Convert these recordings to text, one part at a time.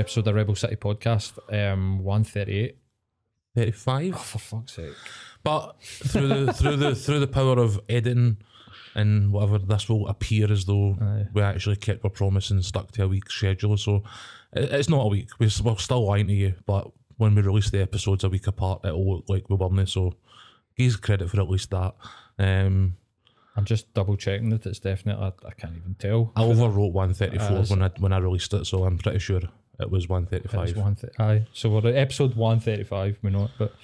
episode of Rebel City podcast, um, one thirty eight. 35. Oh, for fuck's sake! But through the through the through the power of editing and whatever, this will appear as though Aye. we actually kept our promise and stuck to a week's schedule. So it- it's not a week. We're we're still lying to you, but when we release the episodes a week apart, it'll look like we weren't. So give credit for at least that. Um, I'm just double checking that it's definitely. I, I can't even tell. I overwrote 134 Aye. when I when I released it, so I'm pretty sure it was It's 135. one th- aye. So we're at episode one thirty five. We know it, but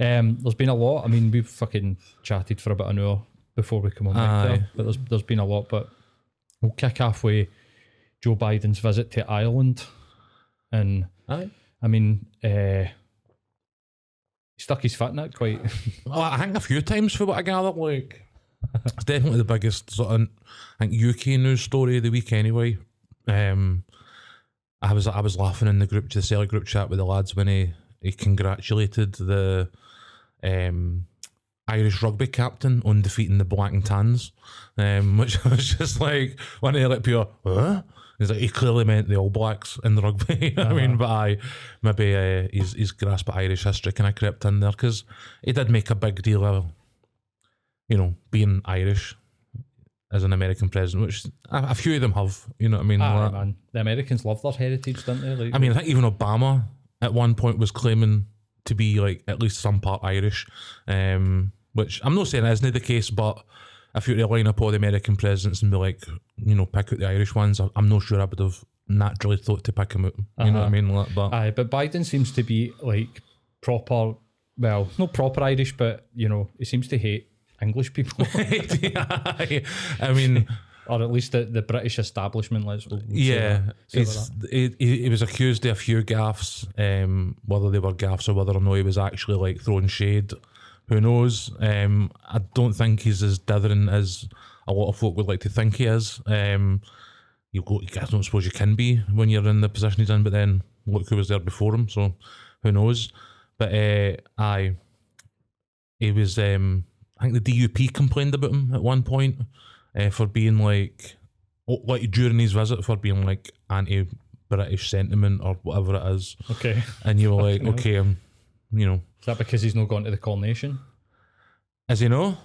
um, there's been a lot. I mean, we've fucking chatted for about an hour before we come on. Aye. there, but there's there's been a lot. But we'll kick off with Joe Biden's visit to Ireland, and Aye. I mean, uh, he stuck his foot in it quite. Well, I think a few times for what I gather, like it's definitely the biggest sort of I think UK news story of the week anyway. Um, I was I was laughing in the group the Celtic group chat with the lads when he he congratulated the um Irish rugby captain on defeating the Black and Tans, um, which was just like when they like pure, huh? He's like he clearly meant the All Blacks in the rugby. what I mean, but I maybe uh, his his grasp of Irish history kind of crept in there because he did make a big deal of, you know, being Irish as an American president, which a, a few of them have. You know what I mean? Like- man, the Americans love their heritage, don't they? Like, I mean, I think even Obama at one point was claiming to be like at least some part Irish, um, which I'm not saying isn't the case, but if you were to line up all the American presidents and be like, you know, pick out the Irish ones, I'm not sure I would have naturally thought to pick him out. You know what I Uh-huh. mean? Like, but Aye, but Biden seems to be like proper. Well, not proper Irish, but you know, he seems to hate English people, I mean, or at least the, the British establishment. Let's we'll, say yeah, that. Say it's, he, he he was accused of a few gaffes, um, whether they were gaffes or whether or not he was actually like throwing shade. Who knows? Um, I don't think he's as dithering as a lot of folk would like to think he is. Um, you go, I don't suppose you can be when you're in the position he's in, but then look who was there before him, so who knows? But uh, aye, he was. Um, I think the DUP complained about him at one point uh, for being like, like during his visit for being like anti-British sentiment or whatever it is, Okay, and you were like, okay, um, you know, is that because he's not gone to the coronation? is he no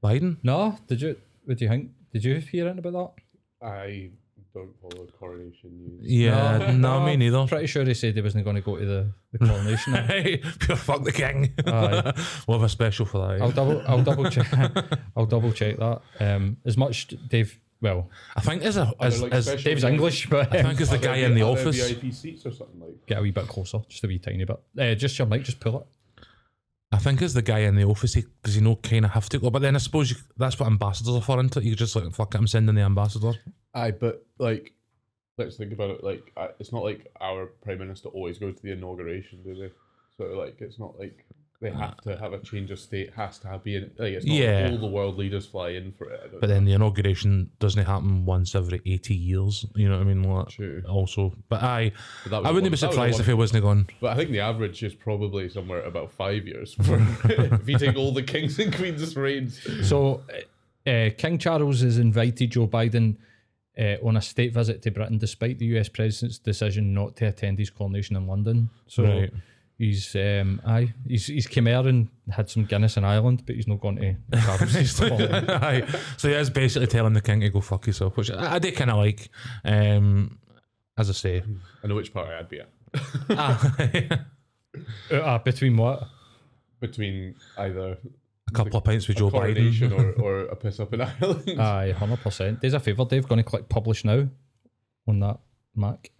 Biden? No, did you? What do you think? Did you hear anything about that? I don't follow coronation news. Yeah, that? no, me neither. Pretty sure he said he wasn't going to go to the, the coronation. Hey, pure fuck the king. Aye. we'll have a special for that. eh? I'll double, I'll double check. I'll double check that. Um, as much Dave. Well, I think as a as, like, as Dave's English, but I think as the Are there guy in the are there office. VIP seats or something like. get a wee bit closer, just a wee tiny bit. Uh, just your mic, just pull it. I think as the guy in the office, he, does he know kind of have to go? But then I suppose you, that's what ambassadors are for, isn't it? You just like fuck it, I'm sending the ambassador. Aye, but like, let's think about it. Like, I, it's not like our prime minister always goes to the inauguration, do they? So like, it's not like they have to have a change of state. Has to have be in, like it's not Yeah. all the world leaders fly in for it. I don't But then the inauguration doesn't happen once every eighty years. You know what I mean? Like, True. Also, but I, But that was I wouldn't one- be that was surprised one- if it wasn't gone. But I think the average is probably somewhere about five years for if you take all the kings and queens' reigns. So, uh, uh, King Charles has invited Joe Biden uh, on a state visit to Britain, despite the US president's decision not to attend his coronation in London. So. Right. He's um aye he's he's come here and had some Guinness in Ireland, but he's not going to Charles's coronation. Aye. so he is basically telling the king to go fuck yourself, which I, I did kind of like. Um, as I say, I know which party I'd be at. a Uh, uh, between what? Between either couple of pints with a Joe coronation Biden. or, or a piss up in Ireland. Aye, hundred percent. There's a favour, Dave. Going to click publish now on that Mac.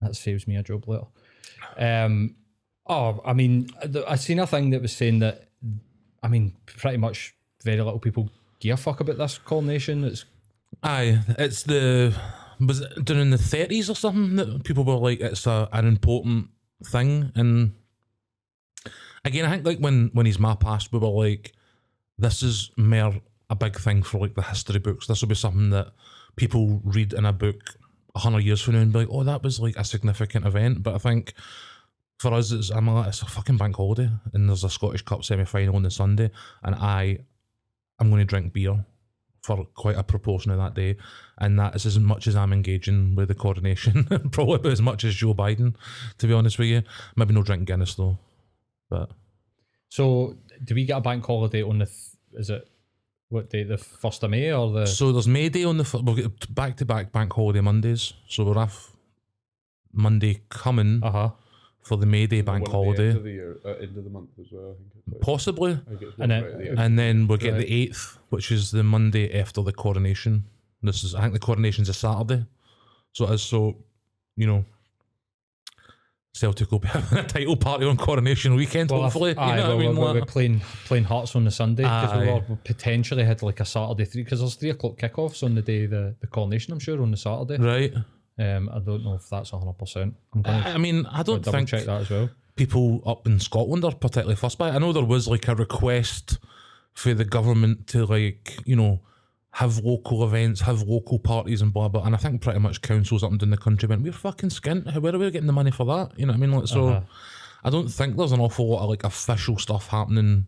That saves me a job later. Um, oh, I mean, I seen a thing that was saying that. I mean, pretty much very little people give a fuck about this coronation. It's Aye, it's the was it during the thirties or something that people were like it's a, an important thing, and again, I think like when when his ma passed, we were like, this is more a big thing for like the history books. This will be something that people read in a book hundred years from now and be like, oh, that was like a significant event. But I think for us, it's I'm like, it's a fucking bank holiday, and there's a Scottish Cup semi final on the Sunday, and I, I'm going to drink beer for quite a proportion of that day, and that is as much as I'm engaging with the coordination, probably about as much as Joe Biden, to be honest with you. Maybe no drink Guinness though, but So, do we get a bank holiday on the? Th- is it what day? The first of May or the? so there's May Day on the f- we'll get back to back bank holiday Mondays, so we're off Monday coming Uh huh. for the May Day bank One at the holiday, End of the year, uh, end of the month as well. I think. It's like, possibly. I think it's And then- right at the end. and then we'll get Right. the eighth, which is the Monday after the coronation. This is I think the coronation's a Saturday, so it is so, you know, Celtic will be having a title party on coronation weekend. Well, hopefully, aye, you know well, what I mean. we're, we're playing playing Hearts on the Sunday because we, were, we potentially had like a Saturday three because there's three o'clock kickoffs on the day of the the coronation. I'm sure on the Saturday. right. Um, I don't know if that's hundred percent. I'm going I, I mean, I don't think check that as well. people up in Scotland are particularly fussed by it. I know there was like a request for the government to like, you know, have local events, have local parties and blah blah. And I think pretty much councils up and down the country went, We're fucking skint. Where are we getting the money for that? You know what I mean? Like so Uh-huh. I don't think there's an awful lot of like official stuff happening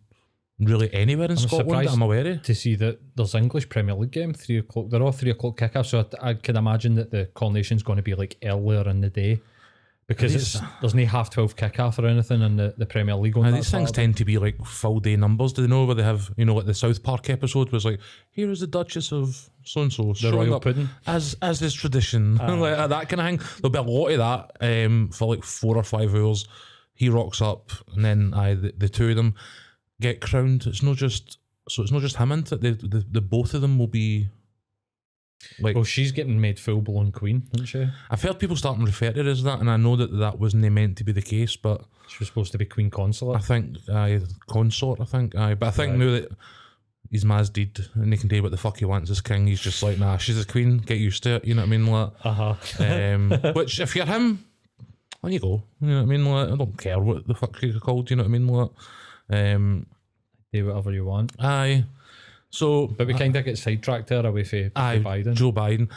really anywhere in Scotland that surprised- I'm aware of. To see that there's English Premier League game three o'clock. They're all three o'clock kickoffs, so I, I can imagine that the coronation's going to be like earlier in the day because it's there's no half twelve kickoff or anything in the, the Premier League on Now, these things tend to be like full day numbers. Do they know where they have, you know, like the South Park episode was like, here is the Duchess of so and so the royal pudding. as as is tradition, like uh, that kind of thing. There'll be a lot of that um, for like four or five hours. He rocks up, and then I the, the two of them get crowned. It's not just so it's not just him into it. The, the the both of them will be like. Well, she's getting made full blown queen, isn't she? I've heard people starting to refer to it as that, and I know that that wasn't meant to be the case, but She was supposed to be queen consort. I think I consort. I think I, but I think Right. now that he's Maz deed and he can do what the fuck he wants as king, he's just like, nah, she's a queen. Get used to it. You know what I mean? Like, Uh huh. um, which if you're him, on you go. You know what I mean? Like, I don't care what the fuck you're called. You know what I mean? Like, um, Do whatever you want. aye. So, But we uh, kind of get sidetracked there away from aye, Biden. Joe Biden.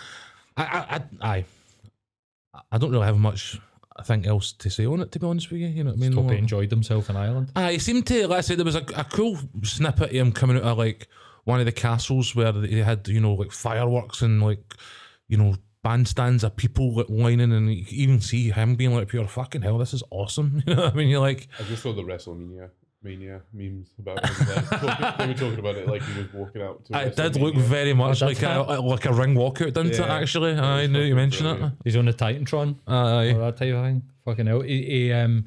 I, I, I, aye. I don't really have much. I think else to say on it. To be honest with you, you know what I mean? Hope he enjoyed himself in Ireland. Aye, he seemed to. Like I said, there was a, a cool snippet of him coming out of like one of the castles where they had you know like fireworks and like you know bandstands of people like lining, and you could even see him being like, "Pure fucking hell, this is awesome." You know what I mean? You're like, I just saw the WrestleMania mania memes about him. Like, talking, they were talking about it like he was walking out. To it did look very much Oh, like a, like a ring walkout, didn't it? Yeah. Actually, It I was knew you mentioned it. He's on the Titantron Aye. or that type of thing. Fucking hell. He, he, um,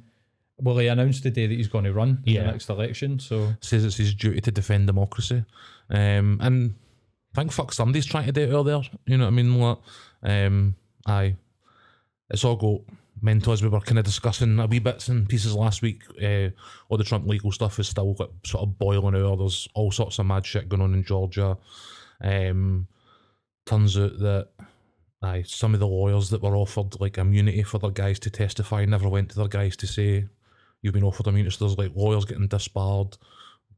well, he announced the day that he's going to run in Yeah. the next election. So says it's his duty to defend democracy. Um, and thank fuck somebody's trying to do it out there. You know what I mean? Like, um, aye. It's all got mental as we were kind of discussing a wee bits and pieces last week. Uh, all the Trump legal stuff is still got sort of boiling out. There's all sorts of mad shit going on in Georgia. Um, turns out that aye, some of the lawyers that were offered like immunity for their guys to testify never went to their guys to say you've been offered immunity. So there's like lawyers getting disbarred,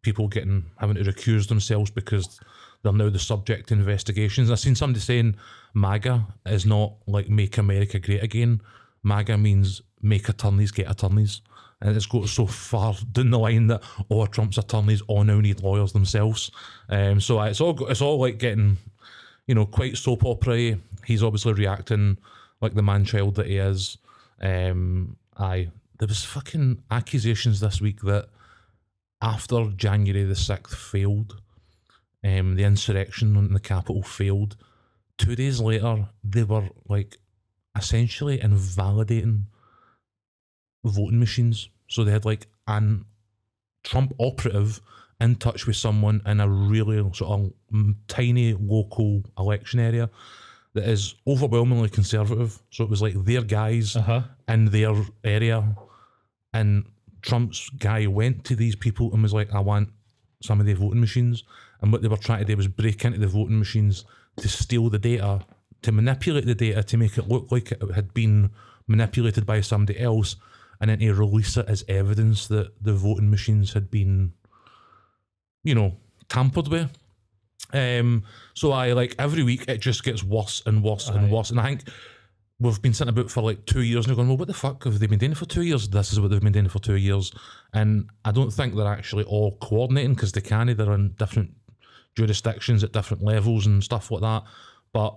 people getting having to recuse themselves because they're now the subject to investigations. I've seen somebody saying MAGA is not like make America great again. MAGA means make attorneys get attorneys. And it's got so far down the line that oh Trump's attorneys all now need lawyers themselves. Um, so it's all it's all like getting, you know, quite soap opera. He's obviously reacting like the man child that he is. Um, aye, there was fucking accusations this week that after January the sixth failed, um, the insurrection in the capital failed. Two days later, they were like essentially invalidating voting machines. So they had like an Trump operative in touch with someone in a really sort of mm, tiny local election area that is overwhelmingly conservative. So it was like their guys uh huh. in their area, and Trump's guy went to these people and was like, "I want some of the voting machines." And what they were trying to do was break into the voting machines to steal the data, to manipulate the data to make it look like it had been manipulated by somebody else, and then to release it as evidence that the voting machines had been, you know, tampered with. Um, so I like every week it just gets worse and worse Aye. and worse, and I think we've been sitting about for like two years and going, well, what the fuck have they been doing for two years? This is what they've been doing for two years, and I don't think they're actually all coordinating because they can. They're in different jurisdictions at different levels and stuff like that. But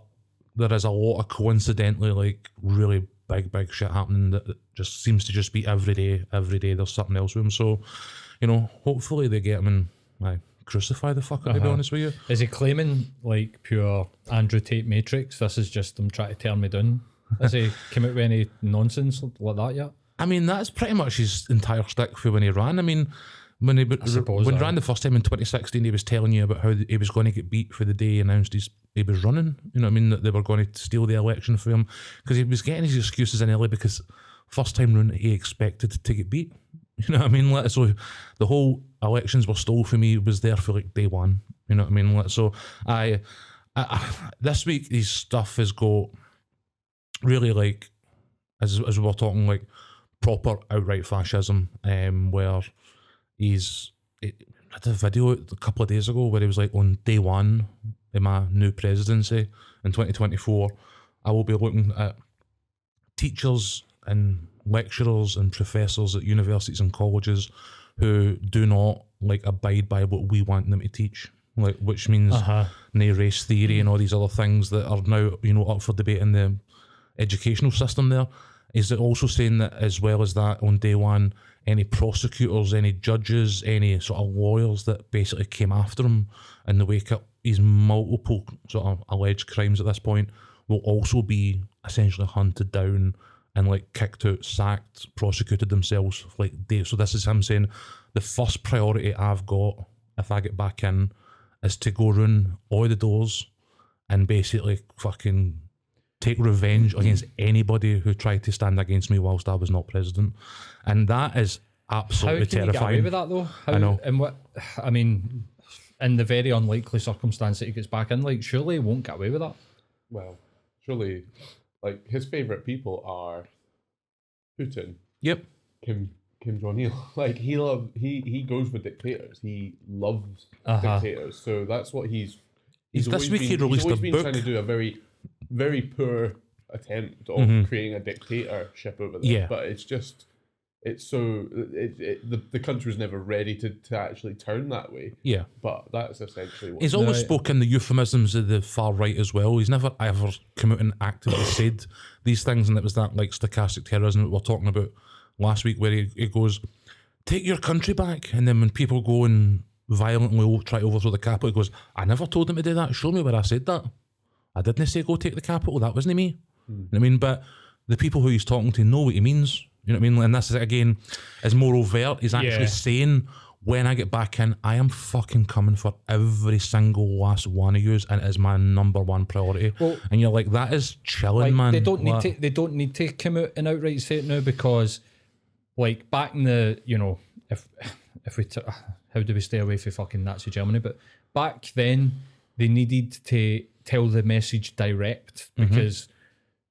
there is a lot of coincidentally like really big, big shit happening that that just seems to just be every day, every day there's something else with him. So, you know, hopefully they get him and I crucify the fucker, to be Uh-huh. honest with you. Is he claiming like pure Andrew Tate Matrix? This is just them trying to tear me down. Has he come out with any nonsense like that yet? I mean, that's pretty much his entire stick for when he ran. I mean, when he suppose, when he ran the first time in 2016, he was telling you about how he was going to get beat for the day he announced he's, he was running. You know what I mean? That they were going to steal the election for him because he was getting his excuses in early because first time round he expected to get beat. You know what I mean? Like, so the whole elections were stole for me was there for like day one. You know what I mean? Like, so I, I, I this week his stuff has got really like as as we we're talking like proper outright fascism, um, where he's it, I did a video a couple of days ago where he was like on day one in my new presidency in 2024, I will be looking at teachers and lecturers and professors at universities and colleges who do not like abide by what we want them to teach. Like, which means Uh-huh. no race theory and all these other things that are now you know up for debate in the educational system there is it also saying that as well as that on day one any prosecutors any judges any sort of lawyers that basically came after him in the wake of his multiple sort of alleged crimes at this point will also be essentially hunted down and like kicked out sacked prosecuted themselves like day so this is him saying the first priority i've got if i get back in is to go run all the doors and basically fucking take revenge against anybody who tried to stand against me whilst I was not president. And that is absolutely How can you get away with that though? How, I know. And what? I mean, in the very unlikely circumstance that he gets back in, like surely he won't get away with that. Well, surely, like his favorite people are Putin, Yep. Kim Kim Jong Il. Like he love he he goes with dictators. He loves Uh-huh. dictators. So that's what he's. He's- this always week he been, released he's always a been book. trying to do a very, very poor attempt of Mhm. creating a dictatorship over there. Yeah. But it's just, it's so it, it, the the was never ready to to actually turn that way. Yeah. But that's essentially what. He's always No, spoken the euphemisms of the far right as well. He's never ever come out and actively said these things, and it was that like stochastic terrorism that we we're talking about last week, where he, he goes, "Take your country back," and then when people go and violently try to overthrow the capital, he goes, "I never told them to do that. Show me where I said that. I didn't say go take the capital. That wasn't me." Hmm. You I mean, but the people who he's talking to know what he means. You know what I mean? And this is again is more overt. He's actually Yeah. saying, when I get back in, I am fucking coming for every single last one of yous, and it is my number one priority. Well- and you're like, that is chilling, Like man. they don't need Like, to. They don't need to come out and outright say it now because, like back in the you know if if we t- how do we stay away from fucking Nazi Germany? But back then they needed to tell the message direct mm-hmm. because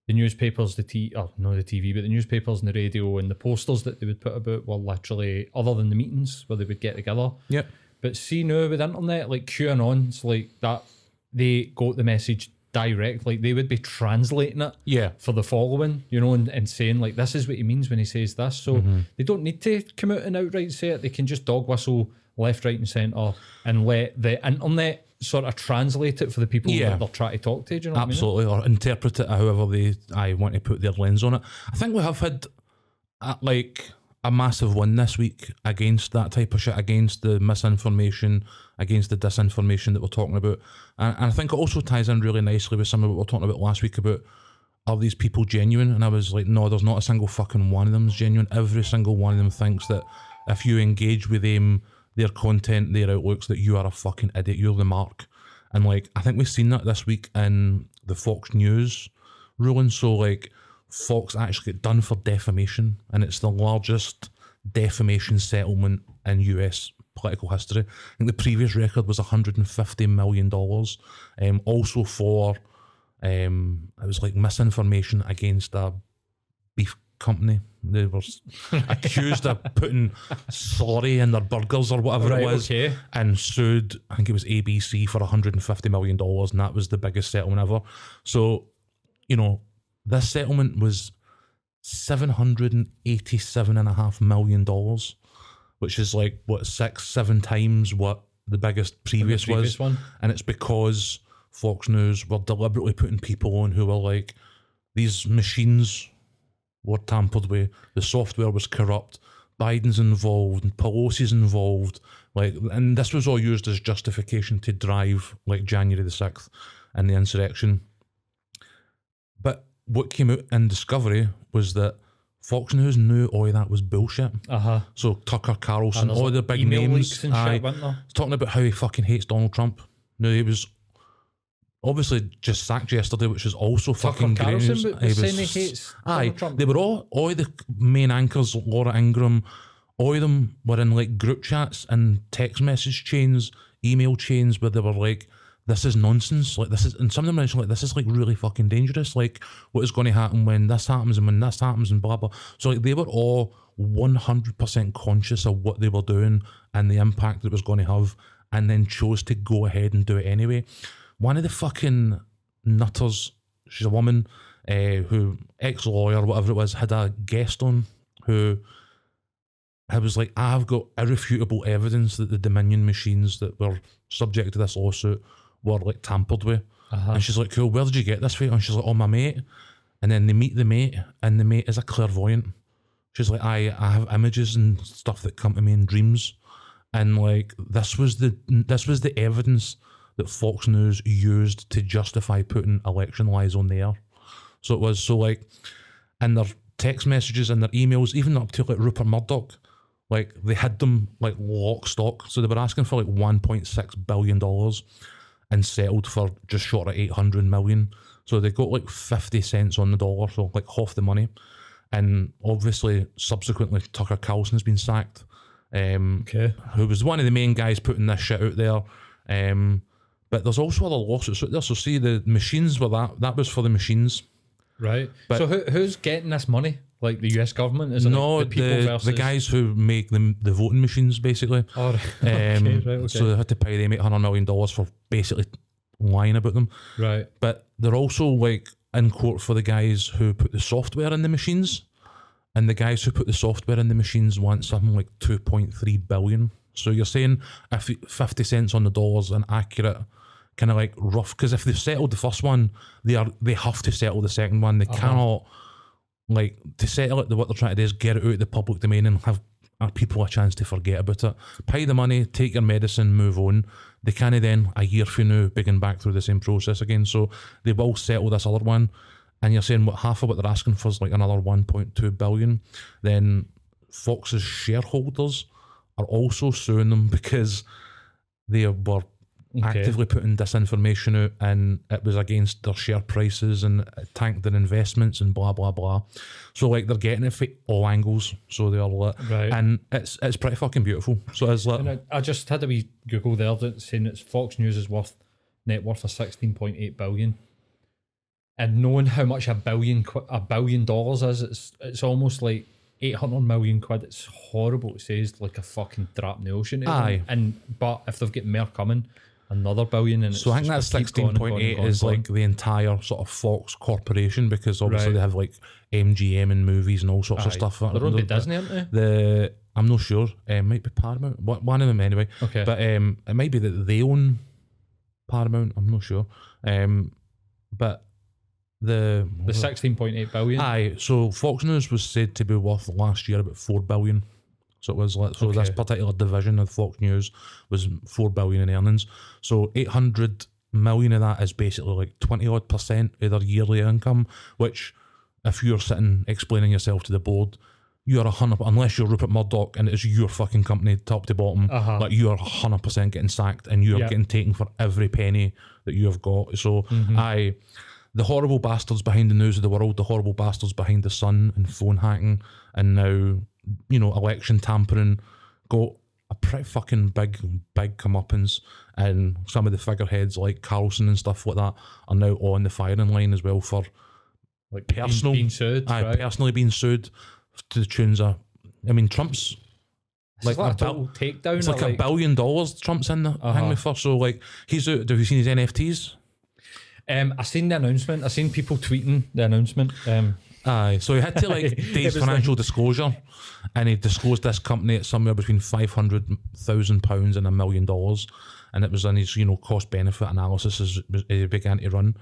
the newspapers, the t oh no the TV, but the newspapers and the radio and the posters that they would put about were literally other than the meetings where they would get together. Yep. But see now with internet, like QAnon's like that, they got the message direct. Like they would be translating it Yeah. for the following, you know, and, and saying like this is what he means when he says this. So Mm-hmm. they don't need to come out and outright say it. They can just dog whistle left, right, and centre and let the internet sort of translate it for the people Yeah. that they're trying to talk to. Do you know Absolutely, or interpret it however they I want to put their lens on it. I think we have had uh, like a massive win this week against that type of shit, against the misinformation, against the disinformation that we're talking about, and, and I think it also ties in really nicely with some of what we were talking about last week about are these people genuine? And I was like, no, there's not a single fucking one of them is genuine. Every single one of them thinks that if you engage with them, their content, their outlooks, that you are a fucking idiot. You're the mark. And like, I think we've seen that this week in the Fox News ruling. So like, Fox actually got done for defamation, and it's the largest defamation settlement in US political history. I think the previous record was 150 million dollars. Um, also for um, it was like misinformation against a beef company. They were accused of putting slurry in their burgers or whatever Right, it was, okay. and sued. I think it was ABC for 150 million dollars, and that was the biggest settlement ever. So, you know, this settlement was 787 and a half million dollars, which is like what six, seven times what the biggest previous, previous was, one. and it's because Fox News were deliberately putting people on who were like, these machines were tampered with, the software was corrupt, Biden's involved, and Pelosi's involved, like, and this was all used as justification to drive like January the sixth and the insurrection. But what came out in Discovery was that Fox News knew all that was bullshit. Uh huh. So Tucker Carlson, all the big names, leaks and aye, shit, talking about how he fucking hates Donald Trump. No, he was obviously just sacked yesterday, which is also Tucker fucking great news. was He saying he hates Aye, Trump. they were all all the main anchors, Laura Ingraham, all of them were in like group chats and text message chains, email chains where they were like, "This is nonsense." Like this is, and some of them mentioned like, "This is like really fucking dangerous." Like, what is going to happen when this happens and when this happens and blah blah. So like they were all one hundred percent conscious of what they were doing and the impact that it was going to have, and then chose to go ahead and do it anyway. One of the fucking nutters, she's a woman uh, who ex lawyer, whatever it was, had a guest on who I was like, I've got irrefutable evidence that the Dominion machines that were subject to this lawsuit were like tampered with. Uh-huh. And she's like, Cool, where did you get this from? And she's like, Oh, my mate. And then they meet the mate, and the mate is a clairvoyant. She's like, I, I have images and stuff that come to me in dreams. And like this was the this was the evidence that Fox News used to justify putting election lies on the air. So it was so like in their text messages and their emails, even up to like Rupert Murdoch, like they had them like lock stock. So they were asking for like one point six billion dollars and settled for just short of eight hundred million. So they got like fifty cents on the dollar, so like half the money. And obviously, subsequently, Tucker Carlson has been sacked. Um, Okay. who was one of the main guys putting this shit out there. Um, but there's also other lawsuits out there. So see, the machines were that that was for the machines. Right. But- so who, who's getting this money? Like the US government? Is it no, like the people the, versus the guys who make them the voting machines basically. Oh, right. Um, okay, right, okay. So they had to pay them eight hundred million dollars for basically lying about them. right. But they're also like in court for the guys who put the software in the machines, and the guys who put the software in the machines want something like two point three billion. So you're saying if fifty cents on the dollar's an accurate kind of like rough because if they've settled the first one, they are they have to settle the second one. They cannot like to settle it. What they're trying to do is get it out of the public domain and have uh, people a chance to forget about it. Pay the money, take your medicine, move on. They can't then a year from now begin back through the same process again. So they will settle this other one. And you're saying what half of what they're asking for is like another 1.2 billion. Then Fox's shareholders are also suing them because they were Okay. actively putting disinformation out and it was against their share prices and it tanked their investments and blah blah blah. So like they're getting it from all angles. So they are lit. Right. And it's it's pretty fucking beautiful. So it's like I, I just had a wee Google there that's saying it's Fox News is worth net worth of sixteen point eight billion. And knowing how much a billion a billion dollars is, it's it's almost like eight hundred million quid. It's horrible. It says like a fucking drop in the ocean. Aye. And but if they've got more coming, another billion. And So I think that it's just gonna going and point going eight and going is like the entire sort of Fox corporation because obviously Right. they have like MGM and movies and all sorts of stuff. They're owned by Disney, aren't they? The I'm not sure. Uh, might be Paramount. One one of them anyway. Okay. But um, it might be that they own Paramount. I'm not sure. Um, but the the sixteen point eight billion. Aye, so Fox News was said to be worth last year about four billion. So it was like so this particular division of Fox News was four billion in earnings. So eight hundred million of that is basically like twenty odd percent of their yearly income, which if you're sitting explaining yourself to the board, you're a hundred unless you're Rupert Murdoch and it's your fucking company top to bottom, Uh-huh. like you're a hundred percent getting sacked and you're Yeah. getting taken for every penny that you have got. So Mm-hmm. I the horrible bastards behind the news of the world, the horrible bastards behind the sun and phone hacking, and now, you know, election tampering, got a pretty fucking big, big comeuppance. And some of the figureheads like Carlson and stuff like that are now on the firing line as well for like personal- being, being sued. aye, right? personally being sued to the tunes of. I mean, Trump's like like, a total takedown. it's or like, a billion dollars. Trump's in the Uh-huh. hang me for. So like he's out. Have you seen his NFTs? Um, I seen the announcement. I seen people tweeting the announcement. Um, Aye, so he had to like was financial disclosure, and he disclosed this company at somewhere between five hundred thousand pounds and a million dollars, and it was in his you know cost benefit analysis as, as he began to run,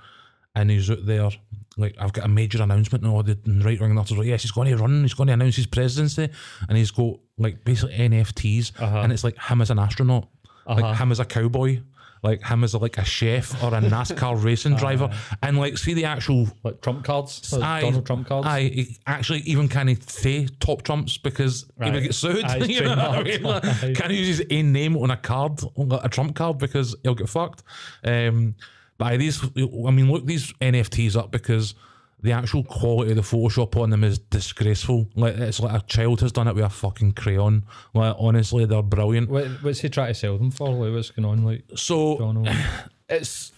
and he's out there like I've got a major announcement and all the right wing nutters like yes he's going to run he's going to announce his presidency, and he's got like basically NFTs, Uh-huh. and it's like him as an astronaut, Uh-huh. like him as a cowboy. Like him as a, like a chef or a NASCAR racing driver, and like see the actual Like Trump cards, Aye, Donald Trump cards. He actually even can't he say top trumps because he would get sued. Aye, you know what I mean? Like, can't use his own name on a card, on a Trump card, because he'll get fucked. Um, but aye, these, I mean, look these NFTs up because the actual quality of the Photoshop on them is disgraceful. Like it's like a child has done it with a fucking crayon. Like honestly, they're brilliant. What, what's he trying to sell them for? Like, what's going on? Like, So it's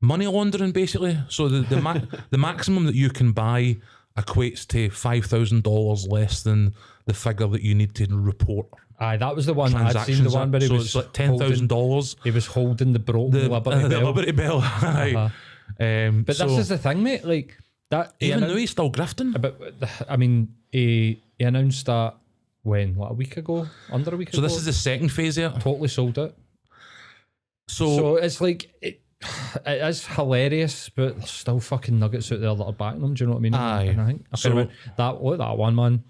money laundering basically. So the the, ma- the maximum that you can buy equates to five thousand dollars less than the figure that you need to report Aye, that was the one I'd seen. The one where he so was like ten thousand dollars. he was holding the broken The Liberty uh, the Bell. Liberty Bell. Aye. Uh-huh. Um, But so this is the thing, mate. Like that. he even annou- though he's still grifting. But I mean, he, he announced that when what a week ago, under a week So ago. So this is the second phase here. totally sold it. So, So it's like it, it is hilarious, but there's still fucking nuggets out there that are backing them. Do you know what I mean? Aye. And I think I So- so, that look that one man.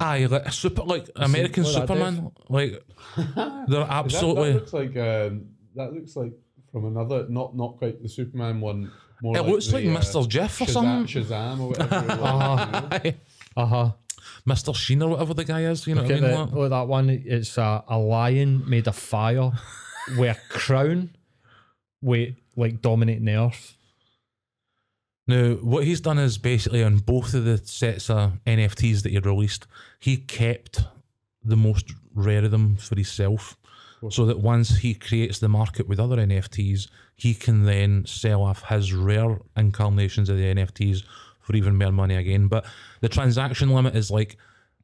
aye, like super, like American look Superman. Like they're That, absolutely. that looks like um, that looks like from another, not not quite the Superman one. More it looks like the, uh, Mr. Jeff or Shazam, something. Shazam or whatever. it was, you know? Uh huh. Mr. Sheen or whatever the guy is. You know Look what I mean? Like- look that one. It's a, a lion made of fire with a crown, with like dominating the earth. Now, what he's done is basically on both of the sets of NFTs that he released, he kept the most rare of them for himself. So that once he creates the market with other NFTs, he can then sell off his rare incarnations of the NFTs for even more money again. But the transaction limit is like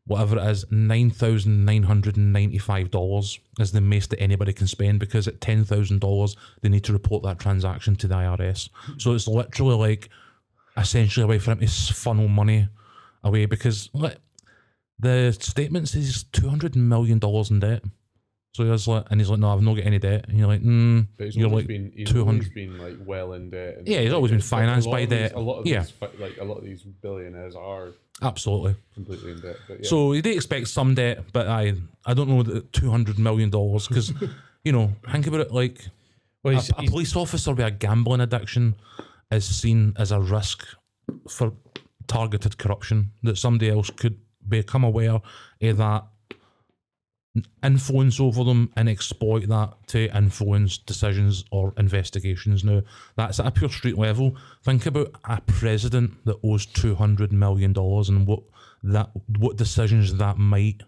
whatever it is, nine thousand nine hundred and ninety-five dollars is the most that anybody can spend because at ten thousand dollars they need to report that transaction to the IRS. So it's literally like essentially a way for him to funnel money away because like the statement says two hundred million dollars in debt. So he was like, and he's like, no, I've not got any debt. And you're like, mm, But he's you're always like been he's 200 always been like well in debt. And Yeah, he's always been financed by these- debt. A lot of Yeah. these, like a lot of these billionaires are absolutely. completely in debt. But yeah. So you did expect some debt, but I I don't know that two hundred million dollars because you know think about it like Well, a, a he's- police officer with a gambling addiction is seen as a risk for targeted corruption that somebody else could become aware of that influence over them and exploit that to influence decisions or investigations. Now, that's at a pure street level. Think about a president that owes two hundred million dollars and what that what decisions that might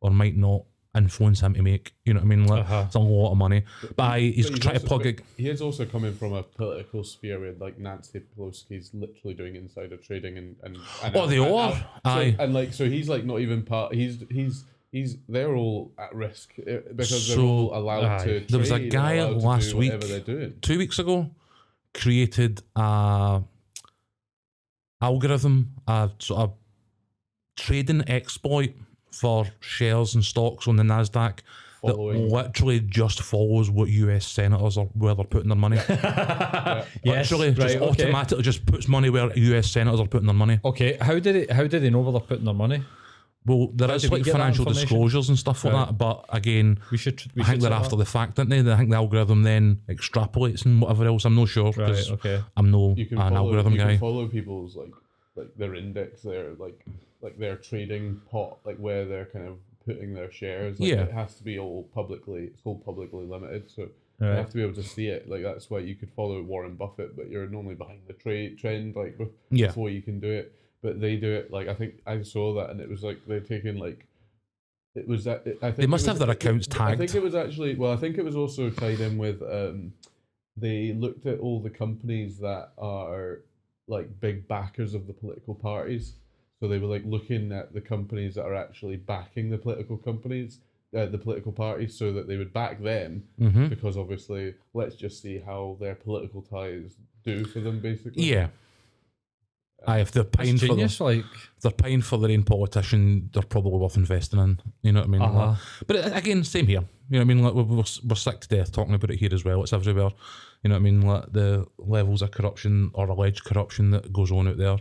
or might not influence him to make. You know what I mean? Like, Uh-huh. It's a lot of money. But I, he's, But trying to also- plug it. He is also coming from a political sphere where like Nancy Pelosi's literally doing insider trading and and, and Oh, they and- are? and- Aye. So, and like so he's like not even part. He's he's he's they're all at risk uh, because they're all allowed Aye. to. Trade There was a guy last week- Whatever they're doing. two weeks ago created a algorithm, a sort of trading exploit for shares and stocks on the Nasdaq Following- that literally just follows what US senators are where they're putting their money. yes, literally, just right, okay. automatically just puts money where US senators are putting their money. Okay, how did it? How did they know where they're putting their money? Well, there How is like financial disclosures and stuff like Right. that, but again, We should. We I should think they're after that. the fact, don't they? I think the algorithm then extrapolates and whatever else. I'm not sure Right. because Okay. I'm no You can an follow, algorithm you guy. Can follow people's like like their index, their like like their trading pot, like where they're kind of putting their shares. Like, Yeah. it has to be all publicly. It's all publicly limited, so. Right. You have to be able to see it. Like that's why you could follow Warren Buffett, but you're normally behind the trade trend, like bef- Yeah. before you can do it. But they do it like I think I saw that, and it was like they're taking like it was that I think They must it have was- their accounts tagged. I think it was actually well, I think it was also tied in with um, they looked at all the companies that are like big backers of the political parties. So they were like looking at the companies that are actually backing the political companies, uh, the political parties, so that they would back them hmm because obviously, let's just see how their political ties do for them, basically. Yeah. Aye, if they're paying for their, genius. Like, they're paying for their own politician, they're probably worth investing in. You know what I mean? Uh-huh. But uh, again, same here. You know what I mean? Like we're, we're, we're sick to death talking about it here as well. It's everywhere. You know what I mean? Like the levels of corruption or alleged corruption that goes on out there.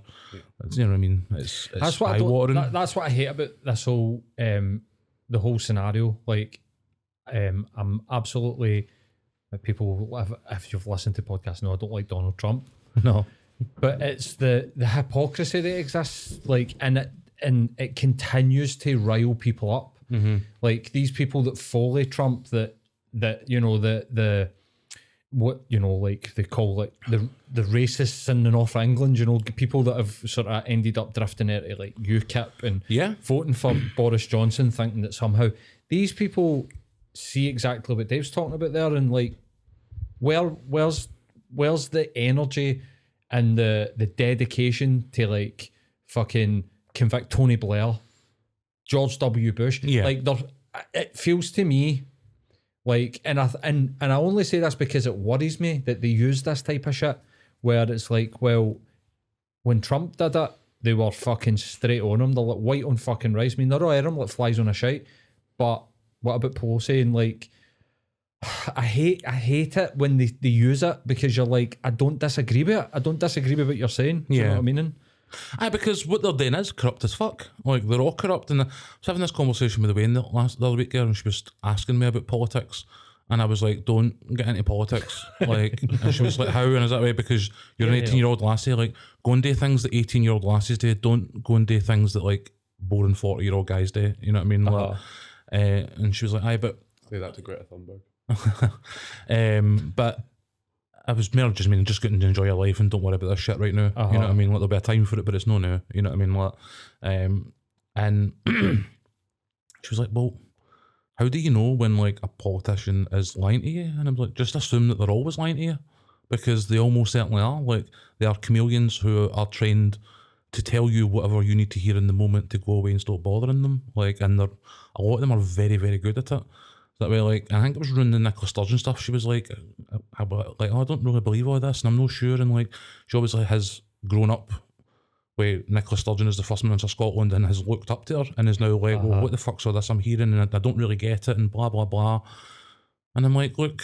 It's, you know what I mean? It's, it's that's what I eye don't, that, that's what I hate about this whole um the whole scenario. Like, um, I'm absolutely people. If, if you've listened to podcasts, no, I don't like Donald Trump. no. But it's the the hypocrisy that exists like and it and it continues to rile people up mm-hmm. like these people that follow trump that that you know the the what you know like they call like the the racists in the north of england you know people that have sort of ended up drifting into like ukip and Yeah. voting for boris johnson thinking that somehow these people see exactly what dave's talking about there and like where where's where's the energy and the the dedication to like fucking convict Tony Blair, George W. Bush? Yeah. like there, it feels to me like, and I th- and and I only say this because it worries me that they use this type of shit where it's like, well, when Trump did it, they were fucking straight on him. They're like white on fucking rice. I mean, they're all at him like flies on a shite. But what about Pelosi and like? I hate I hate it when they, they use it because you're like I don't disagree with it. I don't disagree with what you're saying. Do you know what I mean? Aye, because what they're doing is corrupt as fuck. Like they're all corrupt. And I was having this conversation with Wayne the last the other week there, and she was asking me about politics, and I was like, "Don't get into politics." Like, and she was like, "How?" And is that way? Because you're an Yeah, yeah. eighteen year old lassie. Like, go and do things that eighteen year old lassies do. Don't go and do things that like boring forty year old guys do. You know what I mean? Like, Uh-huh. uh, and she was like, "Aye, but." Say that to Greta Thunberg. um, but I was more just meaning just getting to enjoy your life and don't worry about this shit right now. You know what I Uh-huh. mean? Like there'll be a time for it, but it's no now. You know what I mean? Like, um, and she was like, "Well, how do you know when like a politician is lying to you?" And I'm like, "Just assume that they're always lying to you, because they almost certainly are. Like they are chameleons who are trained." To tell you whatever you need to hear in the moment to go away and stop bothering them, like, and they're a lot of them are very, very good at it. That way, like, I think it was running the Nicola Sturgeon stuff. She was like, I, I, like, oh, I don't really believe all this, and I'm not sure. And like, she obviously has grown up where Nicola Sturgeon is the first minister of Scotland and has looked up to her and is now like, Uh-huh. what the fuck's all this I'm hearing, and I, I don't really get it, and blah blah blah. And I'm like, look,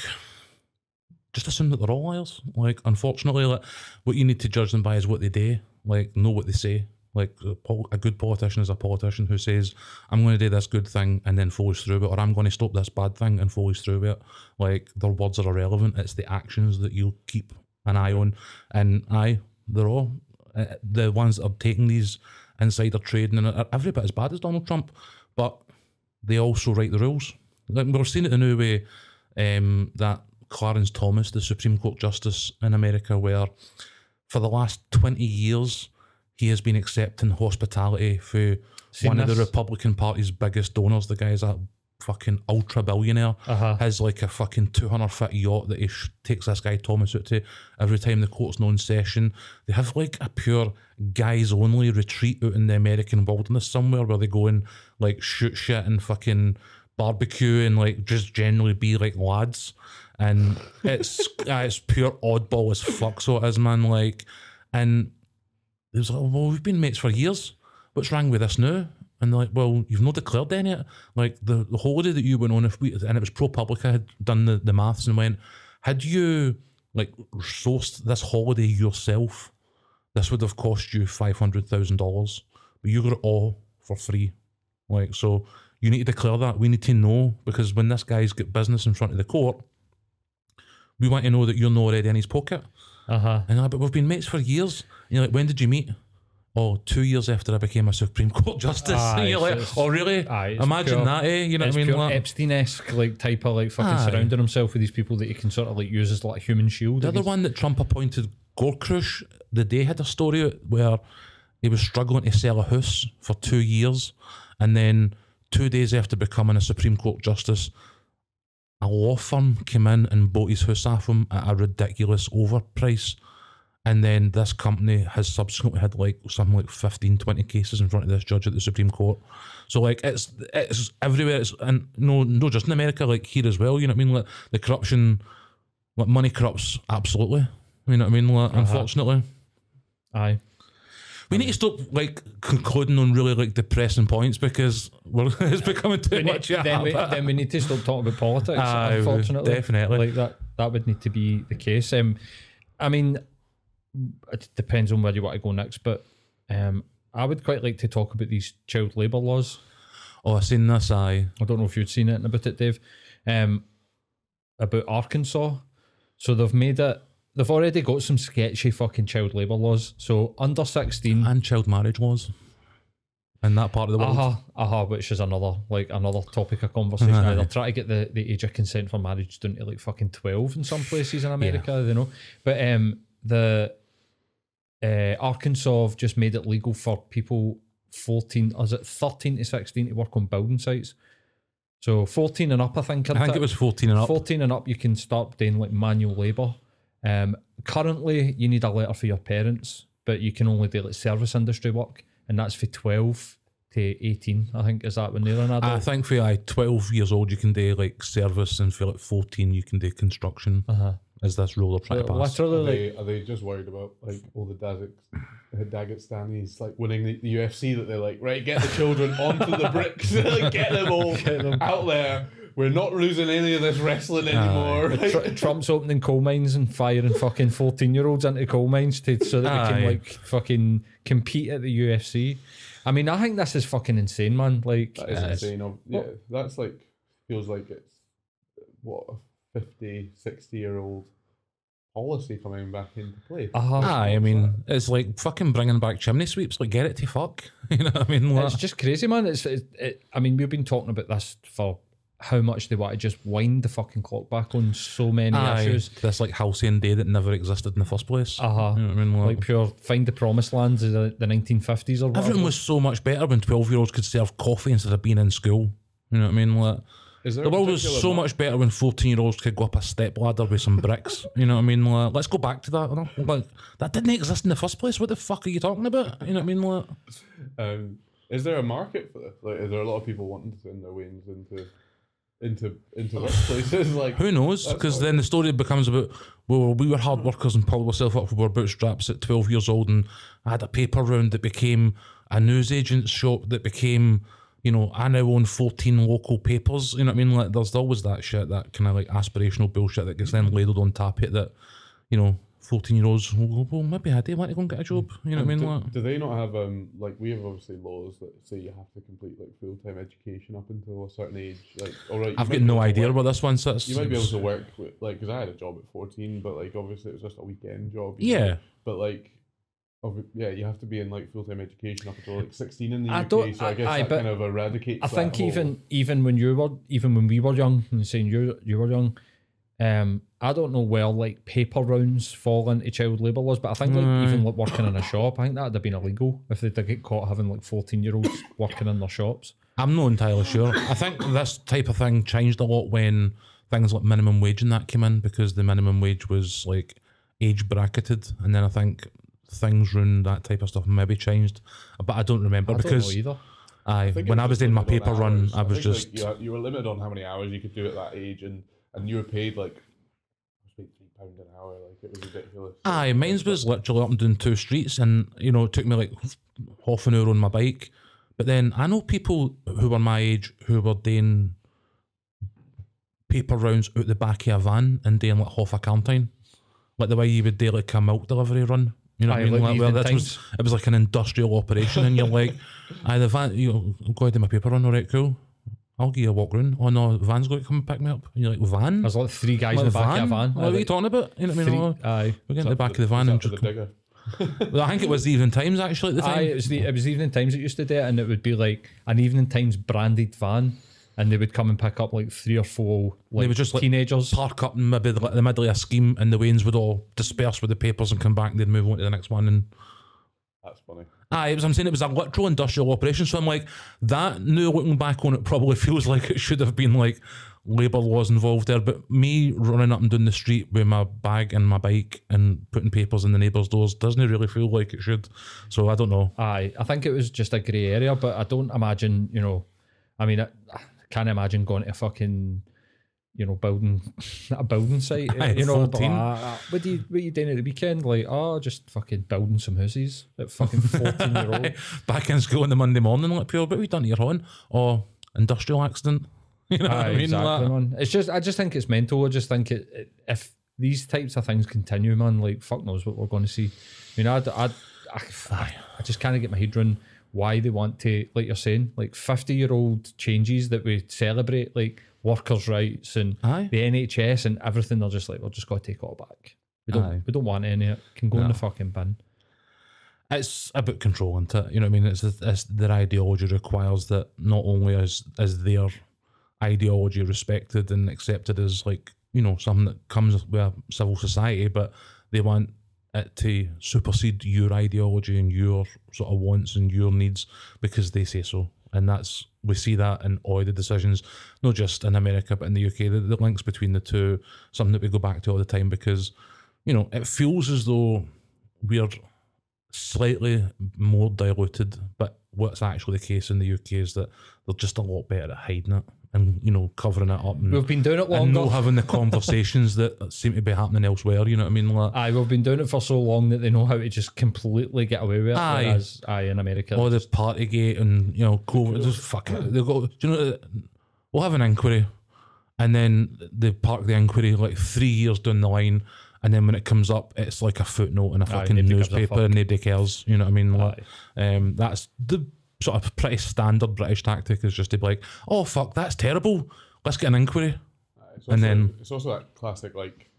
just assume that they're all liars. Like, unfortunately, like, what you need to judge them by is what they do. Like, know what they say. Like, a, good politician is a politician who says, I'm going to do this good thing and then follows through it, or I'm going to stop this bad thing and follows through it. Like, their words are irrelevant. It's the actions that you'll keep an eye on. And I, they're all uh, the ones that are taking these insider trading and are every bit as bad as Donald Trump, but they also write the rules. Like we're seeing it the new way um, that Clarence Thomas, the Supreme Court Justice in America, where for the last 20 years he has been accepting hospitality for Seen one of the? Republican Party's biggest donors. The guy's a fucking ultra billionaire. Uh-huh. Has like a fucking 200 foot yacht that he sh- takes this guy Thomas out to every time the court's not in session. They have like a pure guys only retreat out in the American wilderness somewhere where they go and like shoot shit and fucking barbecue and like just generally be like lads. And it's uh, it's pure oddball as fuck. So it is, man. Like, and it was like, well, we've been mates for years. What's wrong with this now? And they're like, well, you've not declared any yet. Like the, the holiday that you went on, if we and it was ProPublica had done the, the maths and went, had you like sourced this holiday yourself, this would have cost you five hundred thousand dollars. But you got it all for free. Like so you need to declare that. We need to know because when this guy's got business in front of the court, we want to know that you're not already in his pocket. Uh-huh. And I, but we've been mates for years. And you're like, when did you meet? Oh, two years after I became a Supreme Court Justice. Aye, and you're like, it's- oh, really? aye, Imagine pure- that, eh? You know what I mean? Like, Epstein-esque like type of like fucking Aye. surrounding himself with these people that he can sort of like use as like a human shield. the other one that Trump appointed, Gorsuch, the day had a story where he was struggling to sell a house for two years. And then two days after becoming a Supreme Court Justice, a law firm came in and bought his house off him at a ridiculous overprice. And then this company has subsequently had like something like 15, 20 cases in front of this judge at the Supreme Court. So like it's it's everywhere. It's and no no just in America, like here as well. You know what I mean? Like the corruption, like money corrupts absolutely. You know what I mean? Like, uh-huh. Unfortunately, Aye. We need to stop like concluding on really like depressing points because we're, it's becoming too need- much. then, we, then we need to stop talking about politics. Aye, unfortunately, definitely. like that. That would need to be the case. Um, I mean, it depends on where you want to go next, but um, I would quite like to talk about these child labour laws. oh, I've seen this. Aye, I don't know if you'd seen it about it, Dave. Um, about Arkansas. So they've made it. They've already got some sketchy fucking child labour laws. So under sixteen. and child marriage laws in that part of the world. Aha, aha, which is another like another topic of conversation. Aye. Now, They're trying to get the, the age of consent for marriage down to like fucking twelve in some places in America, you know. But um the uh, Arkansas have just made it legal for people fourteen is it thirteen to sixteen to work on building sites. So fourteen and up, I think. I think it was fourteen and up. 14 and up, you can start doing like manual labour. Um, currently, you need a letter for your parents, but you can only do like service industry work, and that's for 12 to 18. I think is that when they're an adult. I think for like twelve years old you can do like service, and for like fourteen you can do construction. uh-huh. Is this rule they're trying to pass? Literally, Are like, they, are they just worried about like all the Dazik, Dagestanis like winning the, the UFC that they're like right get the children onto the bricks get them all out there we're not losing any of this wrestling anymore Tr- Trump's opening coal mines and firing fucking 14 year olds into coal mines to so that they can like fucking compete at the UFC. I mean, I think this is fucking insane, man. Like, that is Yes. insane of- yeah that's like feels like it's what a 50 60 year old policy coming back into play uh-huh. Aye, I mean, it's like fucking bringing back chimney sweeps. Like, get it to fuck. You know what I mean? Like, It's just crazy, man. It's, it, it, I mean, we've been talking about this for how much they want to just wind the fucking clock back on so many aye, issues. this like halcyon day that never existed in the first place. Uh huh. You know what I mean? Like, Like pure find the promised lands of the, the 1950s or whatever. everything was so much better when twelve year olds could serve coffee instead of being in school. You know what I mean? Like, is there the world was so mar- much better when fourteen year olds could go up a step ladder with some bricks. You know what I mean? Like, let's go back to that. You know? Like, that didn't exist in the first place. What the fuck are you talking about? You know what I mean? Like, Um, is there a market for this? Like, is there a lot of people wanting to send their wings into into into workplaces? Like, Who knows? Because then the story becomes about well, we were hard workers and pulled ourselves up with our bootstraps at twelve years old, and I had a paper round that became a newsagent's shop that became, you know, I now own fourteen local papers. You know what I mean? Like, there's always that shit, that kind of like aspirational bullshit that gets then ladled on top it. That, you know, fourteen year olds. Well, well, maybe I do want to go and get a job. You know what I mean? do, Like, do they not have um like we have obviously laws that say you have to complete like full time education up until a certain age? Like, all right, I've got no idea work- where this one sits. You might be able to work with like because I had a job at fourteen, but like obviously it was just a weekend job. you know? Yeah. but like. Yeah, you have to be in like full time education up until like sixteen in the I UK. don't- so I guess aye, that kind of eradicates. I think whole- even even when you were even when we were young and saying you you were young, um, I don't know where like paper rounds fall into child labour laws, but I think like even like working in a shop, I think that'd have been illegal if they did get caught having like fourteen year olds working in their shops. I'm not entirely sure. I think this type of thing changed a lot when things like minimum wage and that came in because the minimum wage was like age bracketed, and then I think things around that type of stuff maybe changed, but I don't remember I because don't know either. I think when I was just doing my paper run, hours. I was think, like, just you, you were limited on how many hours you could do at that age, and and you were paid like I was paid three pound an hour. Like it was ridiculous. Aye, mine's was literally up and down two streets, and you know, it took me like half an hour on my bike. But then I know people who were my age who were doing paper rounds out the back of a van and doing like half a canteen, like the way you would do like a milk delivery run. You know what I mean? like Like, where evening that was, it was like an industrial operation, and you're like, "Aye, the van, you know, I'm going to do my paper run. All right, cool. I'll give you a walk round. Oh no, the van's going to come and pick me up. And you're like, van? There's like three guys Like in the back of a van. What are you talking about? You know what I mean? Three, oh, aye. We're getting It's the back to of the van and just to well, I think it was the Evening Times actually at the time. Aye, it was the it was evening times that used to do it, and it would be like an evening times branded van, and they would come and pick up like three or four like they would just, like, teenagers. Park up in maybe the, the middle of a scheme, and the Waynes would all disperse with the papers and come back. and They'd move on to the next one. And That's funny. aye, it was, I'm saying it was a literal industrial operation. So I'm like, that. Now looking back on it, probably feels like it should have been like labour laws involved there. But me running up and down the street with my bag and my bike and putting papers in the neighbours' doors doesn't really feel like it should. So I don't know. Aye, I think it was just a grey area, but I don't imagine, you know, I mean, I, I can't imagine going to fucking you know, building a building site. You know, 14. blah, blah. what do you what you doing at the weekend? Like, oh, just fucking building some houses at fucking fourteen year old. Back in school on the Monday morning, like pure, but we done here on or oh, industrial accident. You know what Aye, I mean? exactly, man. It's just, I just think it's mental. I just think it, it if these types of things continue, man, like fuck knows what we're going to see. I mean, I, I, I, I just can't get my head around why they want to, like you're saying, like fifty year old changes that we celebrate, like workers' rights and Aye. the NHS and everything. They're just like, we're just going to take it all back. We don't, Aye. we don't want any. of It can go in No. the fucking bin. it's about control into it. You know what I mean? It's, it's their ideology requires that not only is is their ideology respected and accepted as like you know something that comes with a civil society, but they want it to supersede your ideology and your sort of wants and your needs because they say so. And that's we see that in all the decisions, not just in America but in the UK. The, the links between the two, something that we go back to all the time because you know it feels as though we're slightly more diluted, but what's actually the case in the UK is that they're just a lot better at hiding it and you know covering it up and, We've been doing it and longer. not having the conversations that seem to be happening elsewhere. You know what I mean? Like, Aye, we've been doing it for so long that they know how to just completely get away with it. Aye. Whereas, aye, in America, all this Partygate and you know COVID, just fuck it. They go. Do you know? We'll have an inquiry, and then they park the inquiry like three years down the line. And then when it comes up, it's like a footnote in a fucking nobody gives a newspaper, fuck. and nobody cares. You know what I mean? Like, um, that's the sort of pretty standard British tactic is just to be like, "Oh fuck, that's terrible. Let's get an inquiry." It's And also- then- it's also that classic like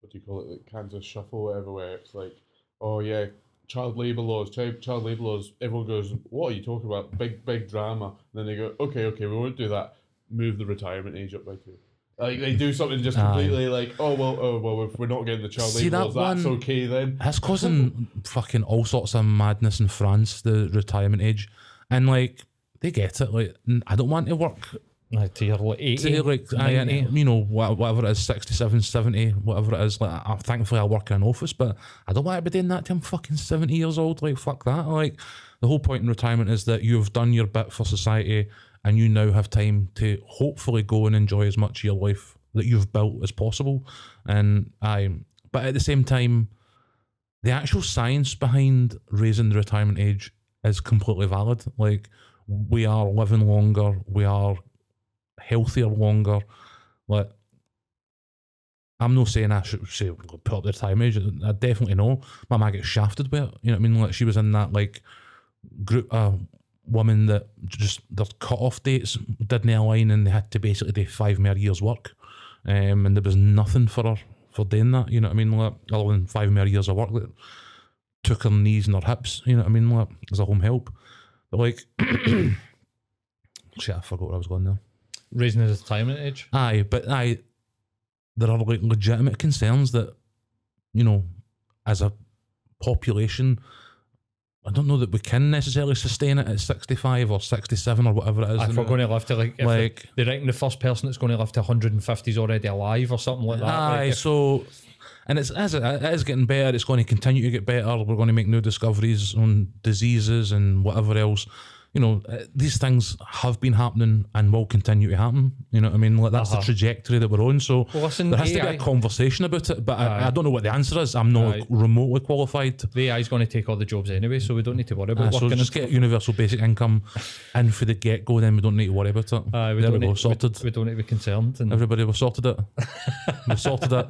what do you call it, like Kansas shuffle, whatever, where it's like, oh yeah, child labor laws, child child labor laws. Everyone goes, what are you talking about? Big big drama. And then they go, okay, okay, we won't do that. Move the retirement age up by two. Like they do something just Aye. completely like, oh well, oh well, if we're not getting the child See labor that that's one- okay then. That's causing fucking all sorts of madness in France, the retirement age, and like they get it. Like, n- I don't want to work Aye, to your like 80, to like I, 90. you know wha- whatever it is 67 70 whatever it is like I, thankfully I work in an office but I don't want to be doing that till I'm fucking 70 years old like fuck that like the whole point in retirement is that you've done your bit for society and you now have time to hopefully go and enjoy as much of your life that you've built as possible and I but at the same time the actual science behind raising the retirement age is completely valid like we are living longer we are healthier longer. Like, I'm not saying I should say put up the time age. I definitely know. My mum gets shafted with it. You know what I mean? Like she was in that like group of women that just their cut off dates didn't align and they had to basically do five more years work. Um, and there was nothing for her for doing that. You know what I mean? Like other than five more years of work that took her knees and her hips. You know what I mean? Like as a home help. But like, shit, I forgot where I was going there. raising the retirement age. Aye, but aye, there are like legitimate concerns that, you know, as a population, I don't know that we can necessarily sustain it at 65 or 67 or whatever it is. If we're going to live to like, Like- they, they reckon the first person that's going to live to 150 is already alive or something like that. Aye, like if- so, and it's as it, it is getting better, it's going to continue to get better. We're going to make new discoveries on diseases and whatever else. You know, uh, these things have been happening and will continue to happen. You know what I mean? Like that's Uh-huh. the trajectory that we're on. So Well, listen, there has to be a conversation about it, but I, I don't know what the answer is. I'm not Aye. remotely qualified. the AI is going to take all the jobs anyway, so we don't need to worry about Uh, so working. just get universal basic income and for the get go, then we don't need to worry about it. Aye, we there don't we go, need, sorted. We, we don't need to be concerned. And Everybody, we've sorted it. we've sorted it.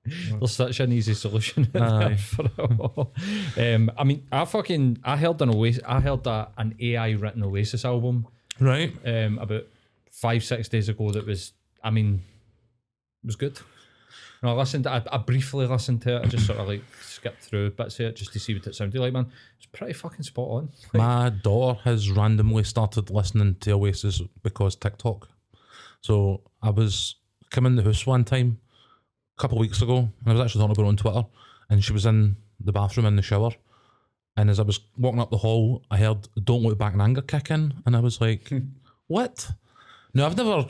there's such an easy solution Aye. for it all. Um, I mean, I fucking I heard an Oasis, I heard a, an AI written Oasis album Right. um, about five six days ago. That was, I mean, it was good. And I listened. I, I briefly listened to it. I just sort of like skipped through bits of it just to see what it sounded like. Man, it's pretty fucking spot on. My daughter has randomly started listening to Oasis because TikTok. So I was coming in the house one time a couple of weeks ago, and I was actually talking about it on Twitter, and she was in the bathroom in the shower. And as I was walking up the hall, I heard Don't Look Back in Anger kick in, and I was like, What? No, I've never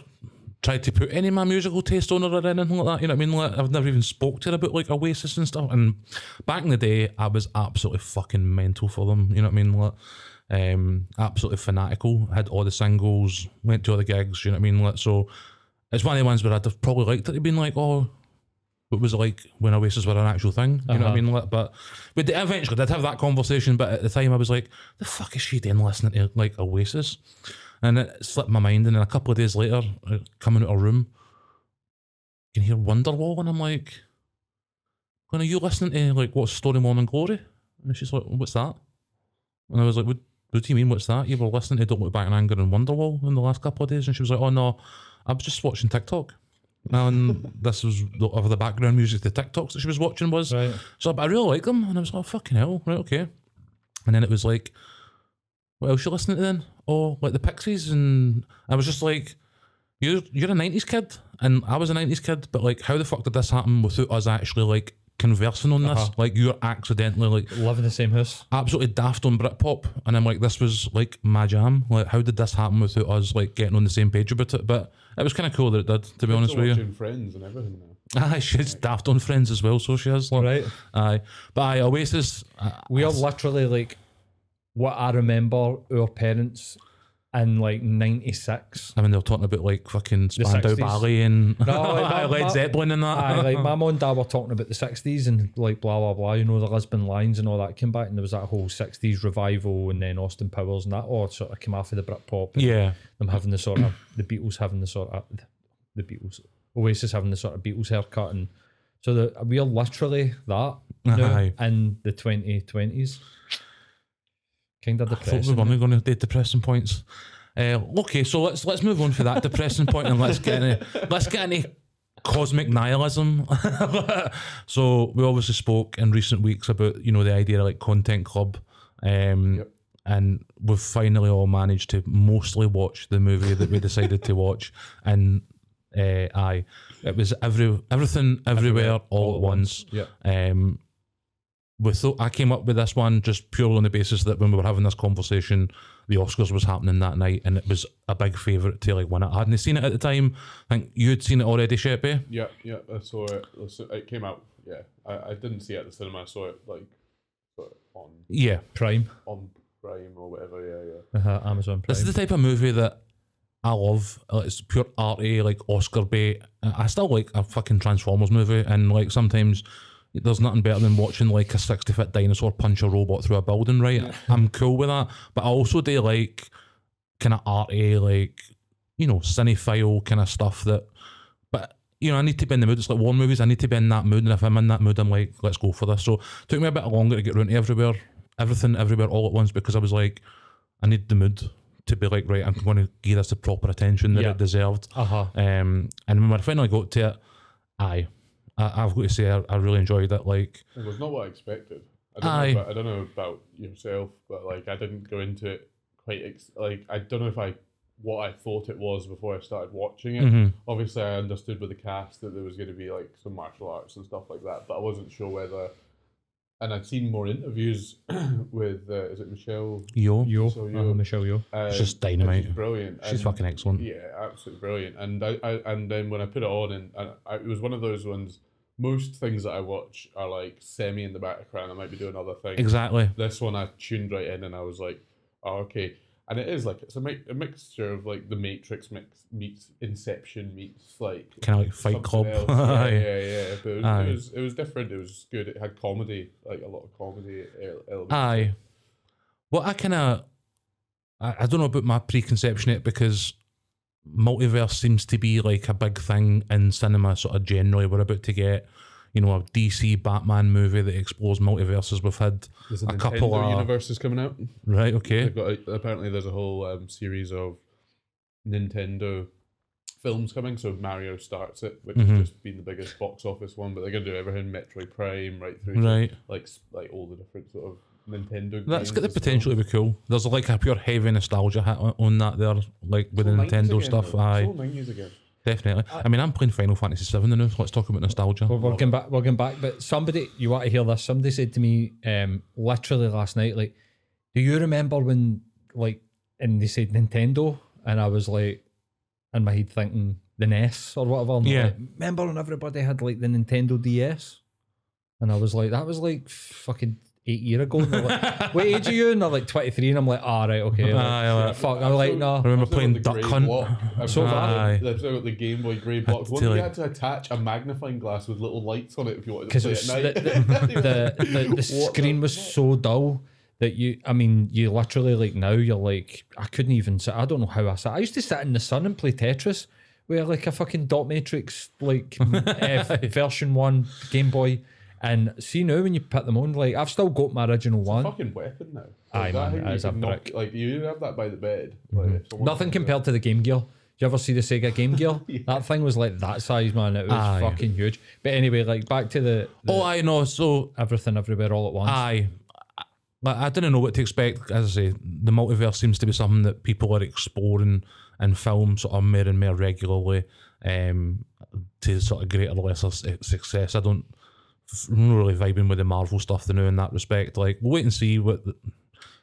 tried to put any of my musical taste on her or anything like that. You know what I mean? Like, I've never even spoke to her about like Oasis and stuff. And back in the day, I was absolutely fucking mental for them. You know what I mean? Like, um, absolutely fanatical. Had all the singles, went to all the gigs. You know what I mean? Like, so it's one of the ones where I'd have probably liked it to been like, oh, what was it like when Oasis were an actual thing? You know what I Uh-huh. mean? Like, But we did, eventually did have that conversation, but at the time I was like, the fuck is she doing listening to like Oasis? And it slipped my mind, and then a couple of days later, uh, coming out of room, you can hear Wonderwall, and I'm like, when are you listening to like what's Story Morning Glory? And she's like, what's that? And I was like, what, what do you mean, what's that? You were listening to Don't Look Back in Anger and Wonderwall in the last couple of days? And she was like, oh no, I was just watching TikTok. And this was the, of the background music, the TikToks that she was watching was. Right. So but I really like them. And I was like, oh, fucking hell, right, okay. And then it was like, what else you listening to then? Oh, like the Pixies. And I was just like, you're, you're a 90s kid. And I was a 90s kid. But like, how the fuck did this happen without us actually like conversing on this? Uh-huh. Like, you're accidentally like, living the same house. absolutely daft on Britpop, and I'm like, this was like my jam. Like, how did this happen without us like getting on the same page about it? But it was kind of cool that it did, to be honest with you. watching Friends and everything now. Aye, she's daft on Friends as well, so she is. Like, Right. Aye, but aye, Oasis. uh, We are literally like what I remember our parents in like '96. I mean, they're talking about like fucking Spandau 60s. Ballet and No, like, my- Led my- Zeppelin and that. Aye, like my mum and dad were talking about the '60s and like blah blah blah. You know, the Lisbon Lines and all that came back, and there was that whole '60s revival, and then Austin Powers and that all sort of came of the Britpop. and yeah, them having the sort of the Beatles having the sort of the Beatles Oasis having the sort of Beatles haircut, and so the, we are literally that now Aye. in the 2020s. Kind of I thought we depressing. weren't going to do depressing points. Uh, okay, so let's let's move on for that depressing point and let's get into, let's get into cosmic nihilism. so we obviously spoke in recent weeks about you know the idea of like content club, um, Yep. and we've finally all managed to mostly watch the movie that we decided to watch, and uh, aye, it was every everything everywhere, all, at once. Yeah. Um, we thought I came up with this one just purely on the basis that when we were having this conversation, the Oscars was happening that night, and it was a big favourite to like win it. I hadn't seen it at the time. I think you'd seen it already, Sheppy. Yeah, yeah, I saw it. It came out. Yeah, I, I didn't see it at the cinema. I saw it like on Yeah, Prime, on Prime or whatever. Yeah, yeah. Uh-huh, Amazon Prime. this is the type of movie that I love. It's pure arty, like Oscar bait. I still like a fucking Transformers movie, and like sometimes there's nothing better than watching like a 60 foot dinosaur punch a robot through a building, right? I'm cool with that. But I also do like kind of arty, like, you know, cinephile kind of stuff that, but. You know, I need to be in the mood. It's like war movies. I need to be in that mood, and if I'm in that mood, I'm like, let's go for this. So it took me a bit longer to get around to everywhere, everything, everywhere, all at once, because I was like, I need the mood to be like, right, I'm going to give this the proper attention that Yeah. it deserved. Uh huh. Um, and when I finally got to it, aye, I, I've got to say I, I really enjoyed it. Like, It was not what I expected. I don't, Aye. know about, I don't know about yourself, but like I didn't go into it quite ex- like I don't know if I what I thought it was before I started watching it. mhm. Obviously, I understood with the cast that there was going to be like some martial arts and stuff like that, but I wasn't sure whether. And I'd seen more interviews with uh, is it Michelle? yo, Yeoh, So you- uh-huh, Michelle Yeoh. Uh, She's just dynamite. She's brilliant. she's and- fucking excellent. Yeah, absolutely brilliant. And I, I and then when I put it on, and, and I, it was one of those ones. Most things that I watch are like semi in the background. I might be doing other things. Exactly. This one I tuned right in, and I was like, "Oh, okay." And it is like it's a, mi- a mixture of like the Matrix mix meets Inception meets like Kind of like Fight Club. Yeah, yeah, yeah. But it was, Aye. it was it was different. It was good. It had comedy, like a lot of comedy el- elements. Aye. Well, I kind of, I, I don't know about my preconception yet because multiverse seems to be like a big thing in cinema, sort of generally. We're about to get, you know, a DC Batman movie that explores multiverses. We've had There's a a, couple of- universes coming out. right, okay, They've got a, apparently there's a whole um, series of Nintendo films coming. So Mario starts it, which Mhm. has just been the biggest box office one. But they're gonna do everything Metroid Prime right through, to, right. like like all the different sort of Nintendo. That's games got the as well. potential to be cool. There's like a pure heavy nostalgia hit on- on that there, like with the It's all 90s Nintendo again, stuff. though. Aye, It's all 90s again. definitely. I mean, I'm playing Final Fantasy VII now. So let's talk about nostalgia. We're, we're back. We're going back. But somebody, you want to hear this? Somebody said to me, um, literally last night, like, "Do you remember when, like, and they said Nintendo?" And I was like, in my head thinking the NES or whatever. And they're Yeah. like, remember when everybody had like the Nintendo DS? And I was like, that was like fucking eight year ago. And they're like, what age are you? And they're like 23. And I'm like, all right, okay. Like, Aye, like- fuck. I'm like, no. I remember I've still playing got the Duck grey Hunt. block. I've So still got the- I've still got the Game Boy grey block. One tell you you. had to attach a magnifying glass with little lights on it if you wanted to because play it was at the, night. the, the, the, the screen was so dull that you I mean you literally like now you're like I couldn't even sit I don't know how I sat I used to sit in the sun and play Tetris with like a fucking dot matrix like uh, version one Game Boy and see now when you put them on like I've still got my original one fucking weapon now. Aye, man, thing that you is a can knock- brick. Mm-hmm. Like you have that by the bed. Like, if someone nothing comes compared to the Game Gear do you ever see the Sega Game Gear? That thing was like that size, man. It was Aye. fucking huge. But anyway, like back to the, the Oh, I know. So everything everywhere all at once. Aye. Like, I didn't know what to expect. As I say, the multiverse seems to be something that people are exploring in film sort of more and more regularly um, to sort of greater or lesser su- success. I don't I'm not really vibing with the Marvel stuff to know in that respect. Like, we'll wait and see what the,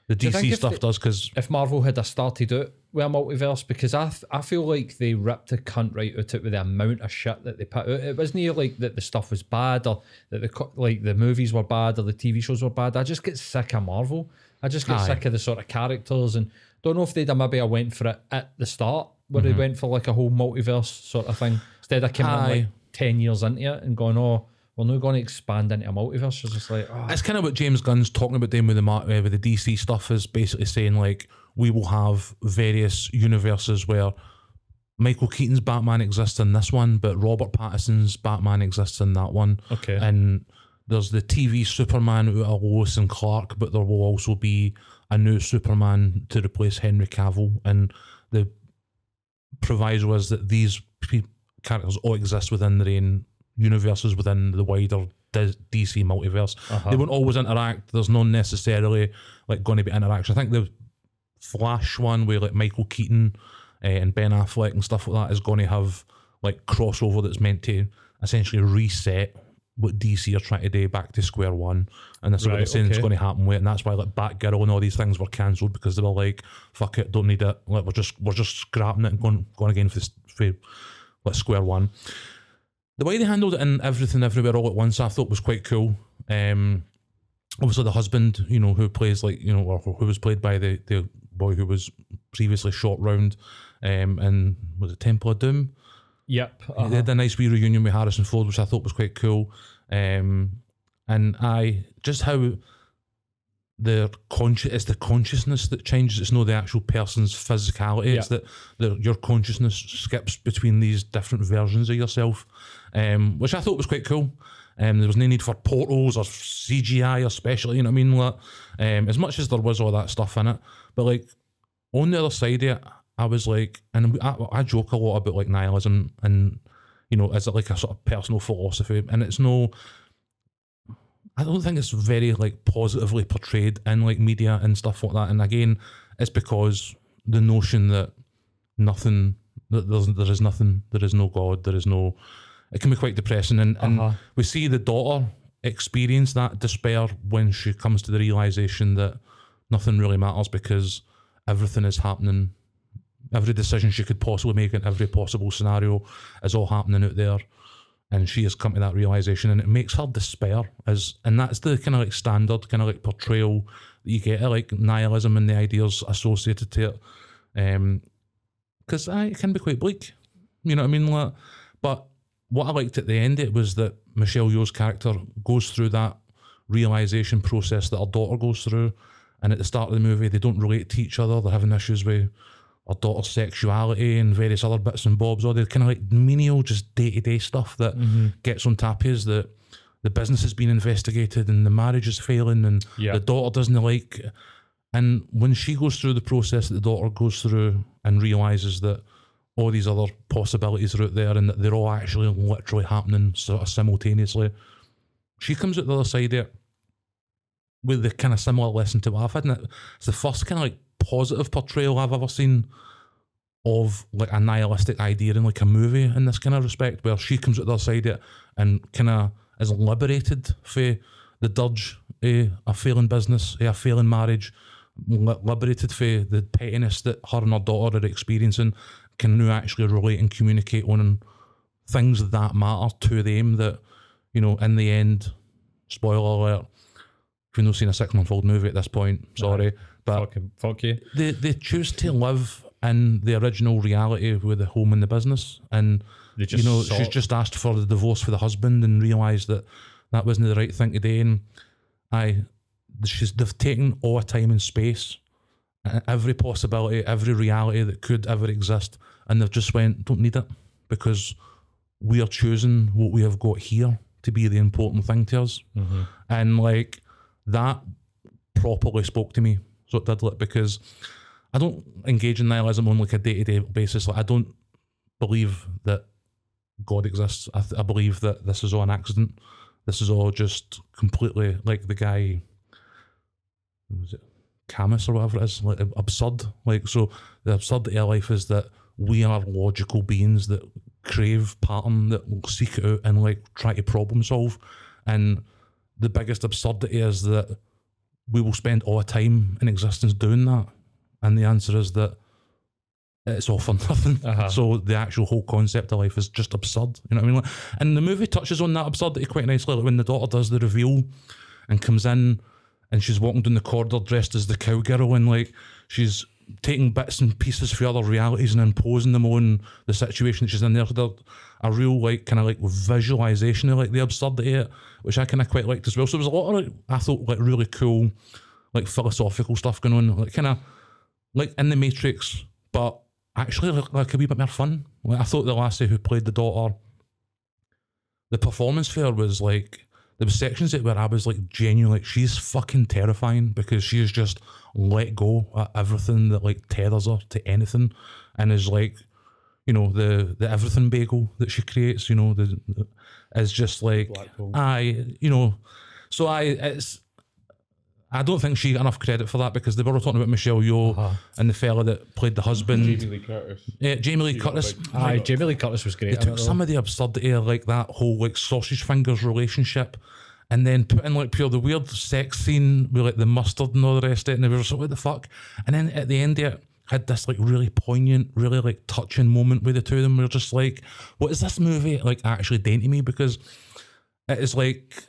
the DC stuff they- does because if Marvel had a started out with a multiverse because I th- I feel like they ripped the cunt right out it with the amount of shit that they put out. It wasn't like that the stuff was bad or that the like the movies were bad or the TV shows were bad. I just get sick of Marvel. I just get Aye. sick of the sort of characters and don't know if they'd have maybe I went for it at the start where they mm-hmm. went for like a whole multiverse sort of thing instead of coming in like ten years into it and going oh. We're not going to expand into a multiverse. It's just like, oh, It's kind of what James Gunn's talking about doing with the uh, with the DC stuff is basically saying like we will have various universes where Michael Keaton's Batman exists in this one, but Robert Pattinson's Batman exists in that one. Okay. And there's the TV Superman of Lois and Clark, but there will also be a new Superman to replace Henry Cavill. And the proviso is that these pe- characters all exist within their own universes within the wider DC multiverse. Uh-huh. They won't always interact. There's not necessarily like going to be interaction. I think the Flash one where like Michael Keaton uh, and Ben Affleck and stuff like that is going to have like crossover that's meant to essentially reset what DC are trying to do back to square one. And that's what they're Right, saying is okay. going to happen with, and that's why like Batgirl and all these things were cancelled because they were like, "Fuck it, don't need it. Like we're just we're just scrapping it and going going again for, for like square one." The way they handled it in everything everywhere all at once, I thought was quite cool. Um, obviously the husband, you know, who plays like you know, or who was played by the the boy who was previously Short Round, um, and was it Temple of Doom? yep. They uh-huh. had a nice wee reunion with Harrison Ford, which I thought was quite cool. Um, and I just how the conscious it's the consciousness that changes. It's not the actual person's physicality. It's that the, your consciousness skips between these different versions of yourself, um, which I thought was quite cool. Um, there was no need for portals or CGI or special. You know what I mean? Like, um, as much as there was all that stuff in it, but like on the other side of it, I was like, and I, I joke a lot about like nihilism and you know, is it like a sort of personal philosophy? And it's no, I don't think it's very like positively portrayed in like media and stuff like that. And again, it's because the notion that nothing, that there's, there is nothing, there is no God, there is no, it can be quite depressing. And, and Uh-huh. we see the daughter experience that despair when she comes to the realization that nothing really matters because everything is happening. Every decision she could possibly make in every possible scenario is all happening out there. And she has come to that realization and it makes her despair as and that's the kind of like standard kind of like portrayal that you get of like nihilism and the ideas associated to it. Um because it can be quite bleak. You know what I mean? Like, but what I liked at the end it was that Michelle Yeoh's character goes through that realization process that her daughter goes through. And at the start of the movie, they don't relate to each other. They're having issues with her daughter's sexuality and various other bits and bobs. All the kind of like menial, just day to day stuff that mm-hmm. gets on tap is that the business has been investigated and the marriage is failing and Yeah. the daughter doesn't like. And when she goes through the process that the daughter goes through and realizes that all these other possibilities are out there and that they're all actually literally happening sort of simultaneously, she comes out the other side it with the kind of similar lesson to what I've had. And it's the first kind of like positive portrayal I've ever seen of like a nihilistic idea in like a movie in this kind of respect, where she comes out the other side of it and kind of is liberated for the dirge of a failing business, a failing marriage, liberated for the pettiness that her and her daughter are experiencing, can now actually relate and communicate on things that matter to them that, you know, in the end, spoiler alert, if you've not seen a six month old movie at this point, sorry, but Fucking fuck you. they they choose to live in the original reality with the home and the business, and you know she's it. just asked for the divorce for the husband and realised that that wasn't the right thing to do. And I, she's they've taken all time and space, every possibility, every reality that could ever exist, and they've just went don't need it because we are choosing what we have got here to be the important thing to us, mm-hmm. and like that properly spoke to me. So it did like because I don't engage in nihilism on like a day to day basis. Like I don't believe that God exists. I, th- I believe that this is all an accident. This is all just completely like the guy. Was it Camus or whatever it is? Like absurd. Like so, the absurdity of life is that we are logical beings that crave pattern, that will seek it out and like try to problem solve. And the biggest absurdity is that we will spend all our time in existence doing that. And the answer is that it's all for nothing. Uh-huh. So the actual whole concept of life is just absurd. You know what I mean? Like, and the movie touches on that absurdity quite nicely. Like when the daughter does the reveal and comes in and she's walking down the corridor dressed as the cowgirl and like she's taking bits and pieces for other realities and imposing them on the situation that she's in there. So a real like kind of like visualization of like the absurdity of it, which I kind of quite liked as well. So there was a lot of like, I thought like really cool like philosophical stuff going on, like kind of like in the Matrix, but actually like, like a wee bit more fun. Like I thought the lassie who played the daughter, the performance for her was like there was sections it where I was like genuinely like she's fucking terrifying because she is just let go at everything that like tethers her to anything, and is like you know the the everything bagel that she creates. You know the, the is just like. I you know so I it's. I don't think she got enough credit for that because they were talking about Michelle Yeoh Uh-huh. and the fella that played the husband, Jamie Lee Curtis. yeah, Jamie Lee She Curtis. Aye, Jamie Lee Curtis was great. They took it, though. some of the absurdity of like that whole like sausage fingers relationship and then put in like pure the weird sex scene with like the mustard and all the rest of it and they were just like what the fuck and then at the end of it had this like really poignant really like touching moment with the two of them we were just like what is this movie like actually doing to me because it is like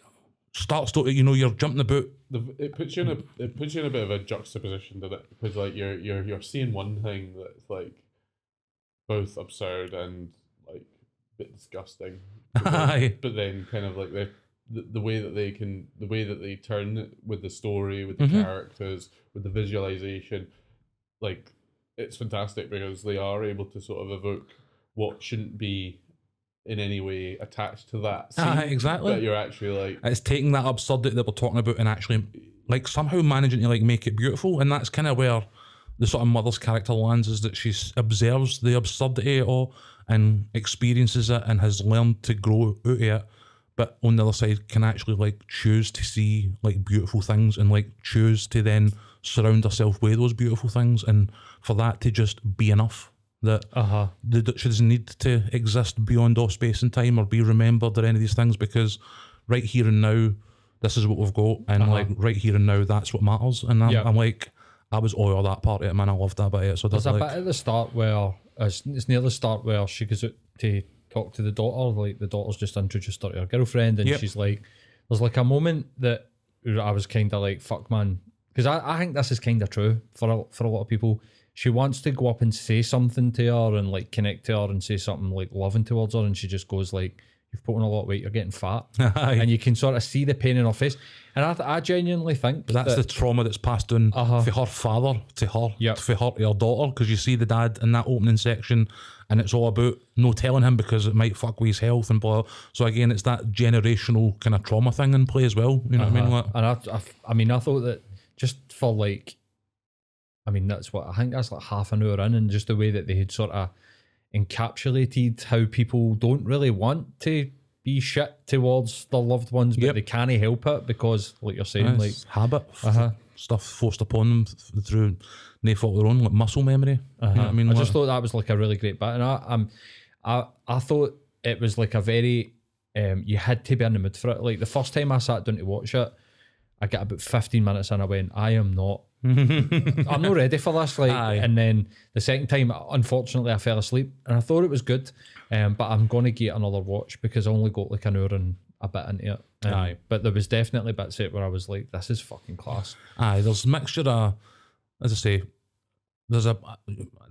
starts to you know you're jumping about the, it puts you in a it puts you in a bit of a juxtaposition, doesn't it? Because like you're you're you're seeing one thing that's like both absurd and like a bit disgusting, but then, but then kind of like the, the the way that they can the way that they turn it with the story, with the Mhm. characters, with the visualization, like it's fantastic because they are able to sort of evoke what shouldn't be in any way attached to that. Ah, scene, Aye, exactly. But you're actually like it's taking that absurdity that we're talking about and actually like somehow managing to like make it beautiful and that's kind of where the sort of mother's character lands is that she observes the absurdity of it all and experiences it and has learned to grow out of it but on the other side can actually like choose to see like beautiful things and like choose to then surround herself with those beautiful things and for that to just be enough that Uh-huh. the that she doesn't need to exist beyond all space and time or be remembered or any of these things because right here and now this is what we've got and Uh-huh. like right here and now that's what matters and I'm, Yeah. I'm like I was all that part of it man I loved that bit of it so There's there's a like bit at the start where it's, it's near the start where she goes out to talk to the daughter. Like the daughter's just introduced her to her girlfriend, and Yep. she's like, "There's like a moment that I was kind of like, fuck man," because I, I think this is kind of true for a, for a lot of people. She wants to go up and say something to her and like connect to her and say something like loving towards her, and she just goes like, "You've put on a lot of weight. You're getting fat," and you can sort of see the pain in her face. And I, I genuinely think that's that, the trauma that's passed on Uh-huh. for her father to her, Yep. for her to her daughter, because you see the dad in that opening section, and it's all about no telling him because it might fuck with his health and blah. So again, it's that generational kind of trauma thing in play as well. You know what I mean? Uh-huh. Like, and I, I, I mean, I thought that just for like, I mean, that's what I think that's like half an hour in, and just the way that they had sort of encapsulated how people don't really want to be shit towards their loved ones, but Yep. they can't help it because, like you're saying, like, habit, Uh-huh. stuff forced upon them through no fault of their own, like muscle memory. You know what I Uh-huh. mean? I just thought that was like a really great bit, and I, um, I, I thought it was like a very, um, you had to be in the mood for it. Like the first time I sat down to watch it, I got about fifteen minutes and I went, I am not, I'm not ready for this. Like, Aye. and then the second time, unfortunately, I fell asleep, and I thought it was good, um, but I'm gonna get another watch because I only got like an hour and a bit into it. Um, Aye. But there was definitely bits of it where I was like, this is fucking class. Aye, there's a mixture of, as I say, there's a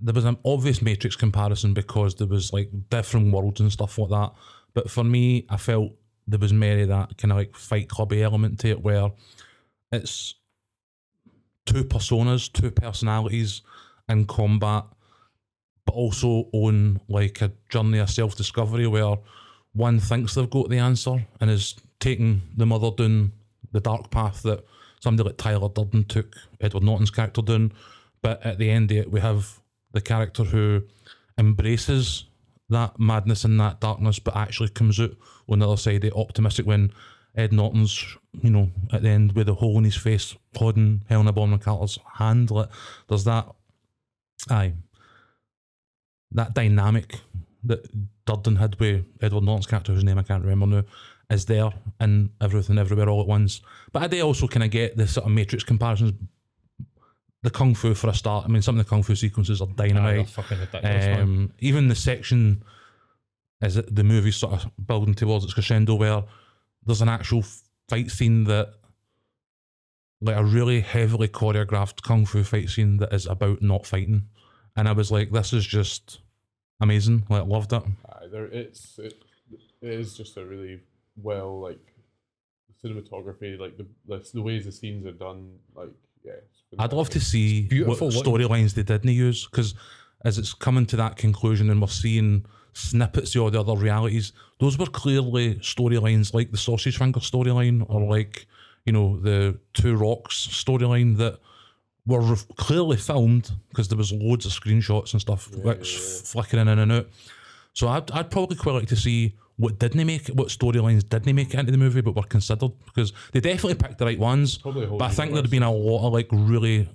there was an obvious Matrix comparison because there was like different worlds and stuff like that. But for me, I felt there was merely that kind of like Fight Clubby element to it, where it's two personas, two personalities in combat, but also on like a journey of self discovery where one thinks they've got the answer and is taking the mother down the dark path that somebody like Tyler Durden took Edward Norton's character down. But at the end of it, we have the character who embraces that madness and that darkness, but actually comes out on the other side optimistic when Ed Norton's, you know, at the end with a hole in his face, holding Helena Bonham Carter's hand. Like, there's that, aye, that dynamic that Durden had with Edward Norton's character, whose name I can't remember now, is there in everything everywhere all at once. But I do also kind of get the sort of Matrix comparisons. The kung fu for a start. I mean, some of the kung fu sequences are dynamite. Um, even the section as it, the movie sort of building towards its crescendo, where there's an actual fight scene that, like a really heavily choreographed kung fu fight scene that is about not fighting, and I was like, this is just amazing. Like, loved it. Aye, there it's it, it is just a really well like cinematography, like the the, the ways the scenes are done. Like yeah, I'd love to see beautiful what storylines they didn't use because as it's coming to that conclusion and we're seeing snippets of all the other realities, those were clearly storylines like the Sausage Finger storyline or like you know the Two Rocks storyline that were clearly filmed because there was loads of screenshots and stuff like f- flickering in and out. So I'd, I'd probably quite like to see what didn't make it, what storylines didn't make it into the movie but were considered because they definitely picked the right ones. Probably a whole But I think there'd been a lot of like really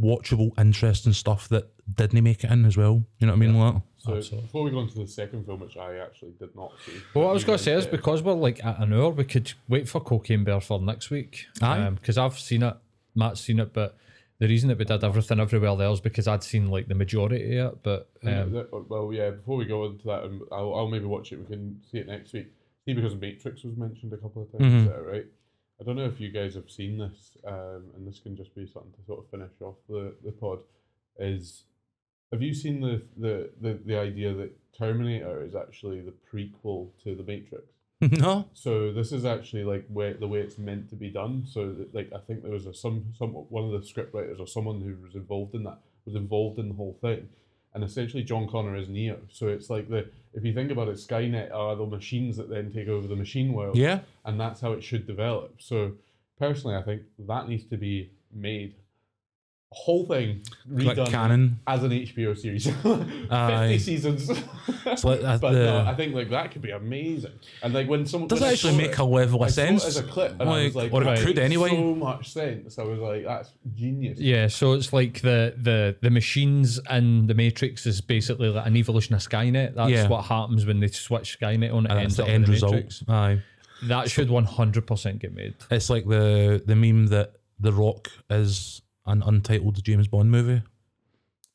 watchable, interesting stuff that didn't make it in as well. You know what I mean? Like, So Absolutely. before we go on to the second film, which I actually did not see. Well, what I was going to say is because we're like at an hour, we could wait for Cocaine Bear for next week. Aye. Because I've seen it, Matt's seen it, but the reason that we did everything everywhere else because I'd seen like the majority of it. But um, that- well, yeah. Before we go into that, um, I'll, I'll maybe watch it. We can see it next week. See, because Matrix was mentioned a couple of times Mhm. there, right? I don't know if you guys have seen this, um, and this can just be something to sort of finish off the, the pod. Is have you seen the, the, the, the idea that Terminator is actually the prequel to the Matrix? no, So this is actually like way, the way it's meant to be done. So that, like I think there was a some some one of the scriptwriters or someone who was involved in that was involved in the whole thing, and essentially John Connor is Neo. So it's like the if you think about it, Skynet are the machines that then take over the machine world, yeah, and that's how it should develop. So personally, I think that needs to be made. Whole thing like redone canon. as an HBO series, Aye. fifty seasons. like, uh, but the- no, I think like that could be amazing. And like when someone Does when it I actually saw make it- a level I of saw it sense? as a clip, and I was like, or it that could anyway. So much sense. I was like, that's genius. yeah, so it's like the the the machines in the Matrix is basically like an evolution of Skynet. That's Yeah. what happens when they switch Skynet on. It and ends that's up the in end the result. Matrix. Aye. That should one hundred percent get made. It's like the the meme that The Rock is an untitled James Bond movie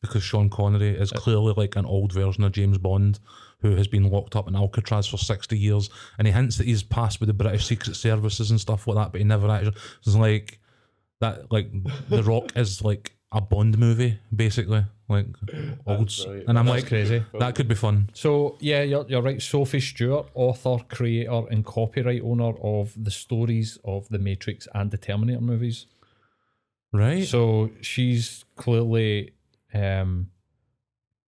because Sean Connery is clearly like an old version of James Bond who has been locked up in Alcatraz for 60 years and he hints that he's passed with the British Secret Services and stuff like that but he never actually it's like that like The Rock is like a Bond movie basically like old and I'm That's like crazy. that could be fun So yeah, you're, you're right. Sophie Stewart, author, creator, and copyright owner of the stories of the Matrix and the Terminator movies. Right So she's clearly um,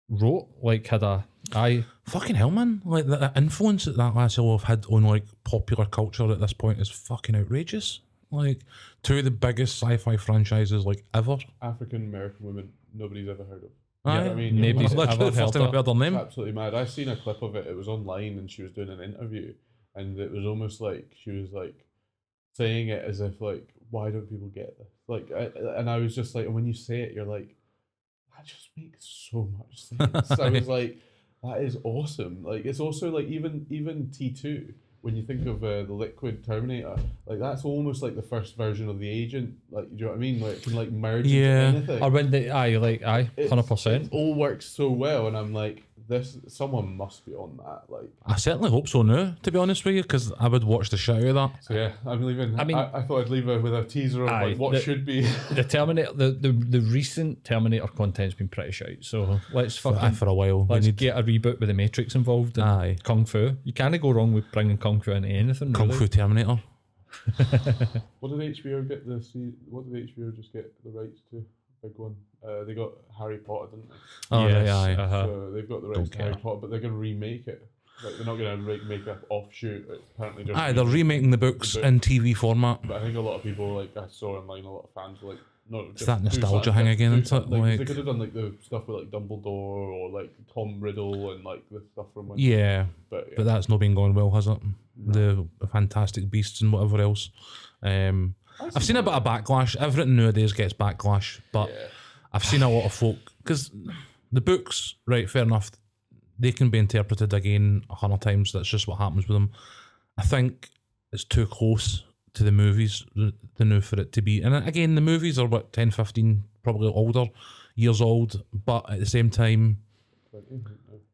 wrote like had a I Fucking hell, man! Like the, the influence that that last have had on like popular culture at this point is fucking outrageous. Like two of the biggest sci-fi franchises like ever. African American women nobody's ever heard of. Yeah, I mean, Nobody's ever Literally the first heard time of I've heard their name. absolutely mad. I seen a clip of it. It was online, and she was doing an interview, and it was almost like she was like saying it as if like, why don't people get this? Like, I, and I was just like, and when you say it, you're like, that just makes so much sense. I was like, that is awesome. Like, it's also like even even T two. When you think of uh, the liquid Terminator, like that's almost like the first version of the agent. Like, do you know what I mean? Like, it can like merge Yeah. into anything or when they I like I it's- hundred percent. It all works so well, and I'm like, this someone must be on that. Like, I certainly hope so now, to be honest with you, because I would watch the shit out of that. so yeah, I'm leaving. I I mean- mean, I, thought I'd leave it with a teaser of Aye, like what the- should be. The Terminator, the, the, the recent Terminator content's been pretty shit. So let's For, fucking for a while. We let's need get a reboot with the Matrix involved and Aye. Kung Fu. You can't go wrong with bringing Kung Fu into anything. Kung really. Fu Terminator. what did HBO get the? What did HBO just get the rights to? Big one. Uh, they got Harry Potter, didn't they? Oh, Yes, right, aye. uh-huh. So they've got the rights Don't to Harry care. Potter, but they're going to remake it. Like they're not going to re- make an offshoot. It's apparently just Aye, they're remaking the books book. in TV format. But I think a lot of people like I saw online, a lot of fans were like, no, It's that nostalgia thing again, isn't it? Like, they could have done like the stuff with like Dumbledore or like Tom Riddle and like the stuff from when. Yeah, but, yeah. but that's not been going well, has it? The Fantastic Beasts and whatever else. Um, I've seen a bit of backlash. Everything nowadays gets backlash, but Yeah. I've seen a lot of folk because the books, right? Fair enough. They can be interpreted again a hundred times. That's just what happens with them. I think it's too close to the movies th- to know for it to be. And again, the movies are what 10, 15, probably older years old, but at the same time,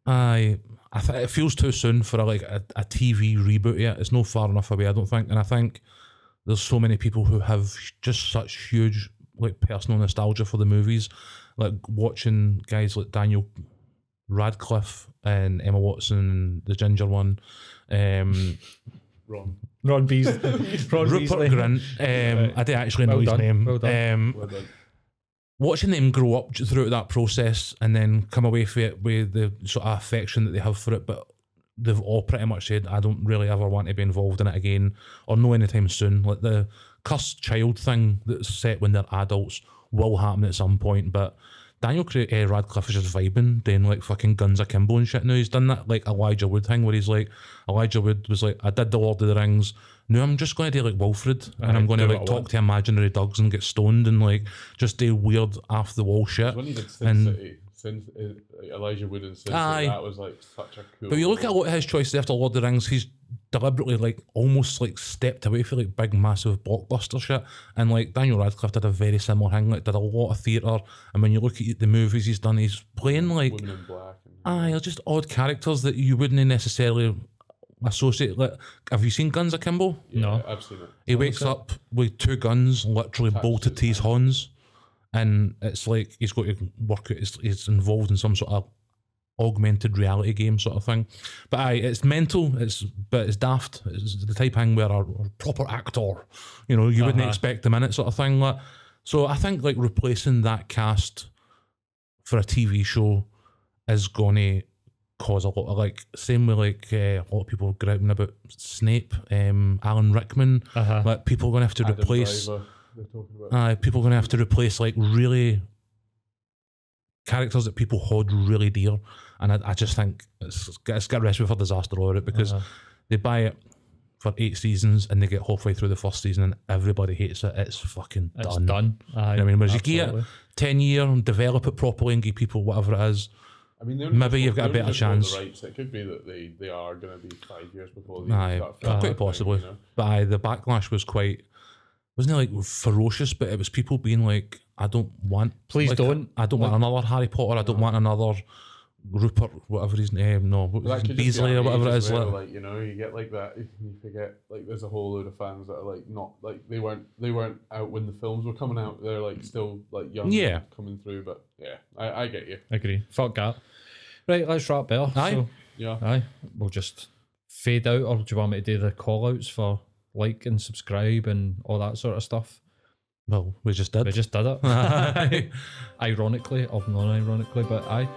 I I th- it feels too soon for a, like a, a TV reboot yet. It's no far enough away, I don't think. And I think there's so many people who have just such huge like personal nostalgia for the movies, like watching guys like Daniel Radcliffe and Emma Watson the ginger one, um, Wrong. Ron Beasley. Ron Rupert Beasley. Grint. Um, I didn't actually know Well his name. well done. Um, Well done. watching them grow up throughout that process and then come away it with the sort of affection that they have for it, but they've all pretty much said, I don't really ever want to be involved in it again or no anytime soon. Like the cursed child thing that's set when they're adults will happen at some point, but Daniel Craig, uh, Radcliffe is just vibing, doing like fucking Guns Akimbo and shit now. He's done that like Elijah Wood thing where he's like, Elijah Wood was like, I did the Lord of the Rings. Now I'm just going to do like Wilfred and I'm going to like talk to imaginary dogs and get stoned and like just do weird off the wall shit. When he did Sin And- City, Sin, uh, Elijah Wood in Sin City, Aye. that was like such a cool. But you look at a lot of his choices after Lord of the Rings, he's deliberately like almost like stepped away from like big massive blockbuster shit. And like Daniel Radcliffe did a very similar thing, like did a lot of theatre. And when you look at the movies he's done, he's playing like Women in Black. And, aye, they're just odd characters that you wouldn't necessarily associate. Like, have you seen Guns Akimbo? yeah, No. I've seen it. He wakes up with two guns literally Attached bolted to to his his horns, and it's like he's got to work out. He's, involved in some sort of augmented reality game sort of thing. But aye, it's mental. It's but it's daft. It's the type of thing where a, a proper actor, you know, you wouldn't Uh-huh. expect them in it, sort of thing. Like, so I think like replacing that cast for a TV show is going to cause a lot of like same way like uh, a lot of people griping about Snape, um, Alan Rickman. Uh-huh. Like people are going to have to Adam replace. Driver, they're talking about. Uh, people are going to have to replace like really characters that people hold really dear, and I, I just think it's, it's got a recipe for disaster over it because Uh-huh. they buy it for eight seasons and they get halfway through the first season and everybody hates it. It's fucking It's done. done. Aye, You know I mean, whereas you get absolutely. it ten year and develop it properly and give people whatever it is. I mean, Maybe you've got a better chance. Rights. It could be that they, they are going to be five years before they Aye, start quite possibly. You know? But aye, the backlash was quite wasn't it like ferocious, but it was people being like, I don't want Please like, don't. I don't want another Harry Potter, I don't want another Rupert, whatever his name, no, what But that was could it, just be Beasley or whatever it age is. as well, Like, like you know, you get like that. You forget like there's a whole load of fans that are like not like they weren't they weren't out when the films were coming out. They're like still like young, Yeah. coming through. But yeah, I, I get you. Agree. Fuck that. Right, let's wrap there. Aye. So, Yeah, aye. We'll just fade out, or do you want me to do the call outs for like and subscribe and all that sort of stuff? well, we just did. We just did it. Ironically, or non ironically, but. I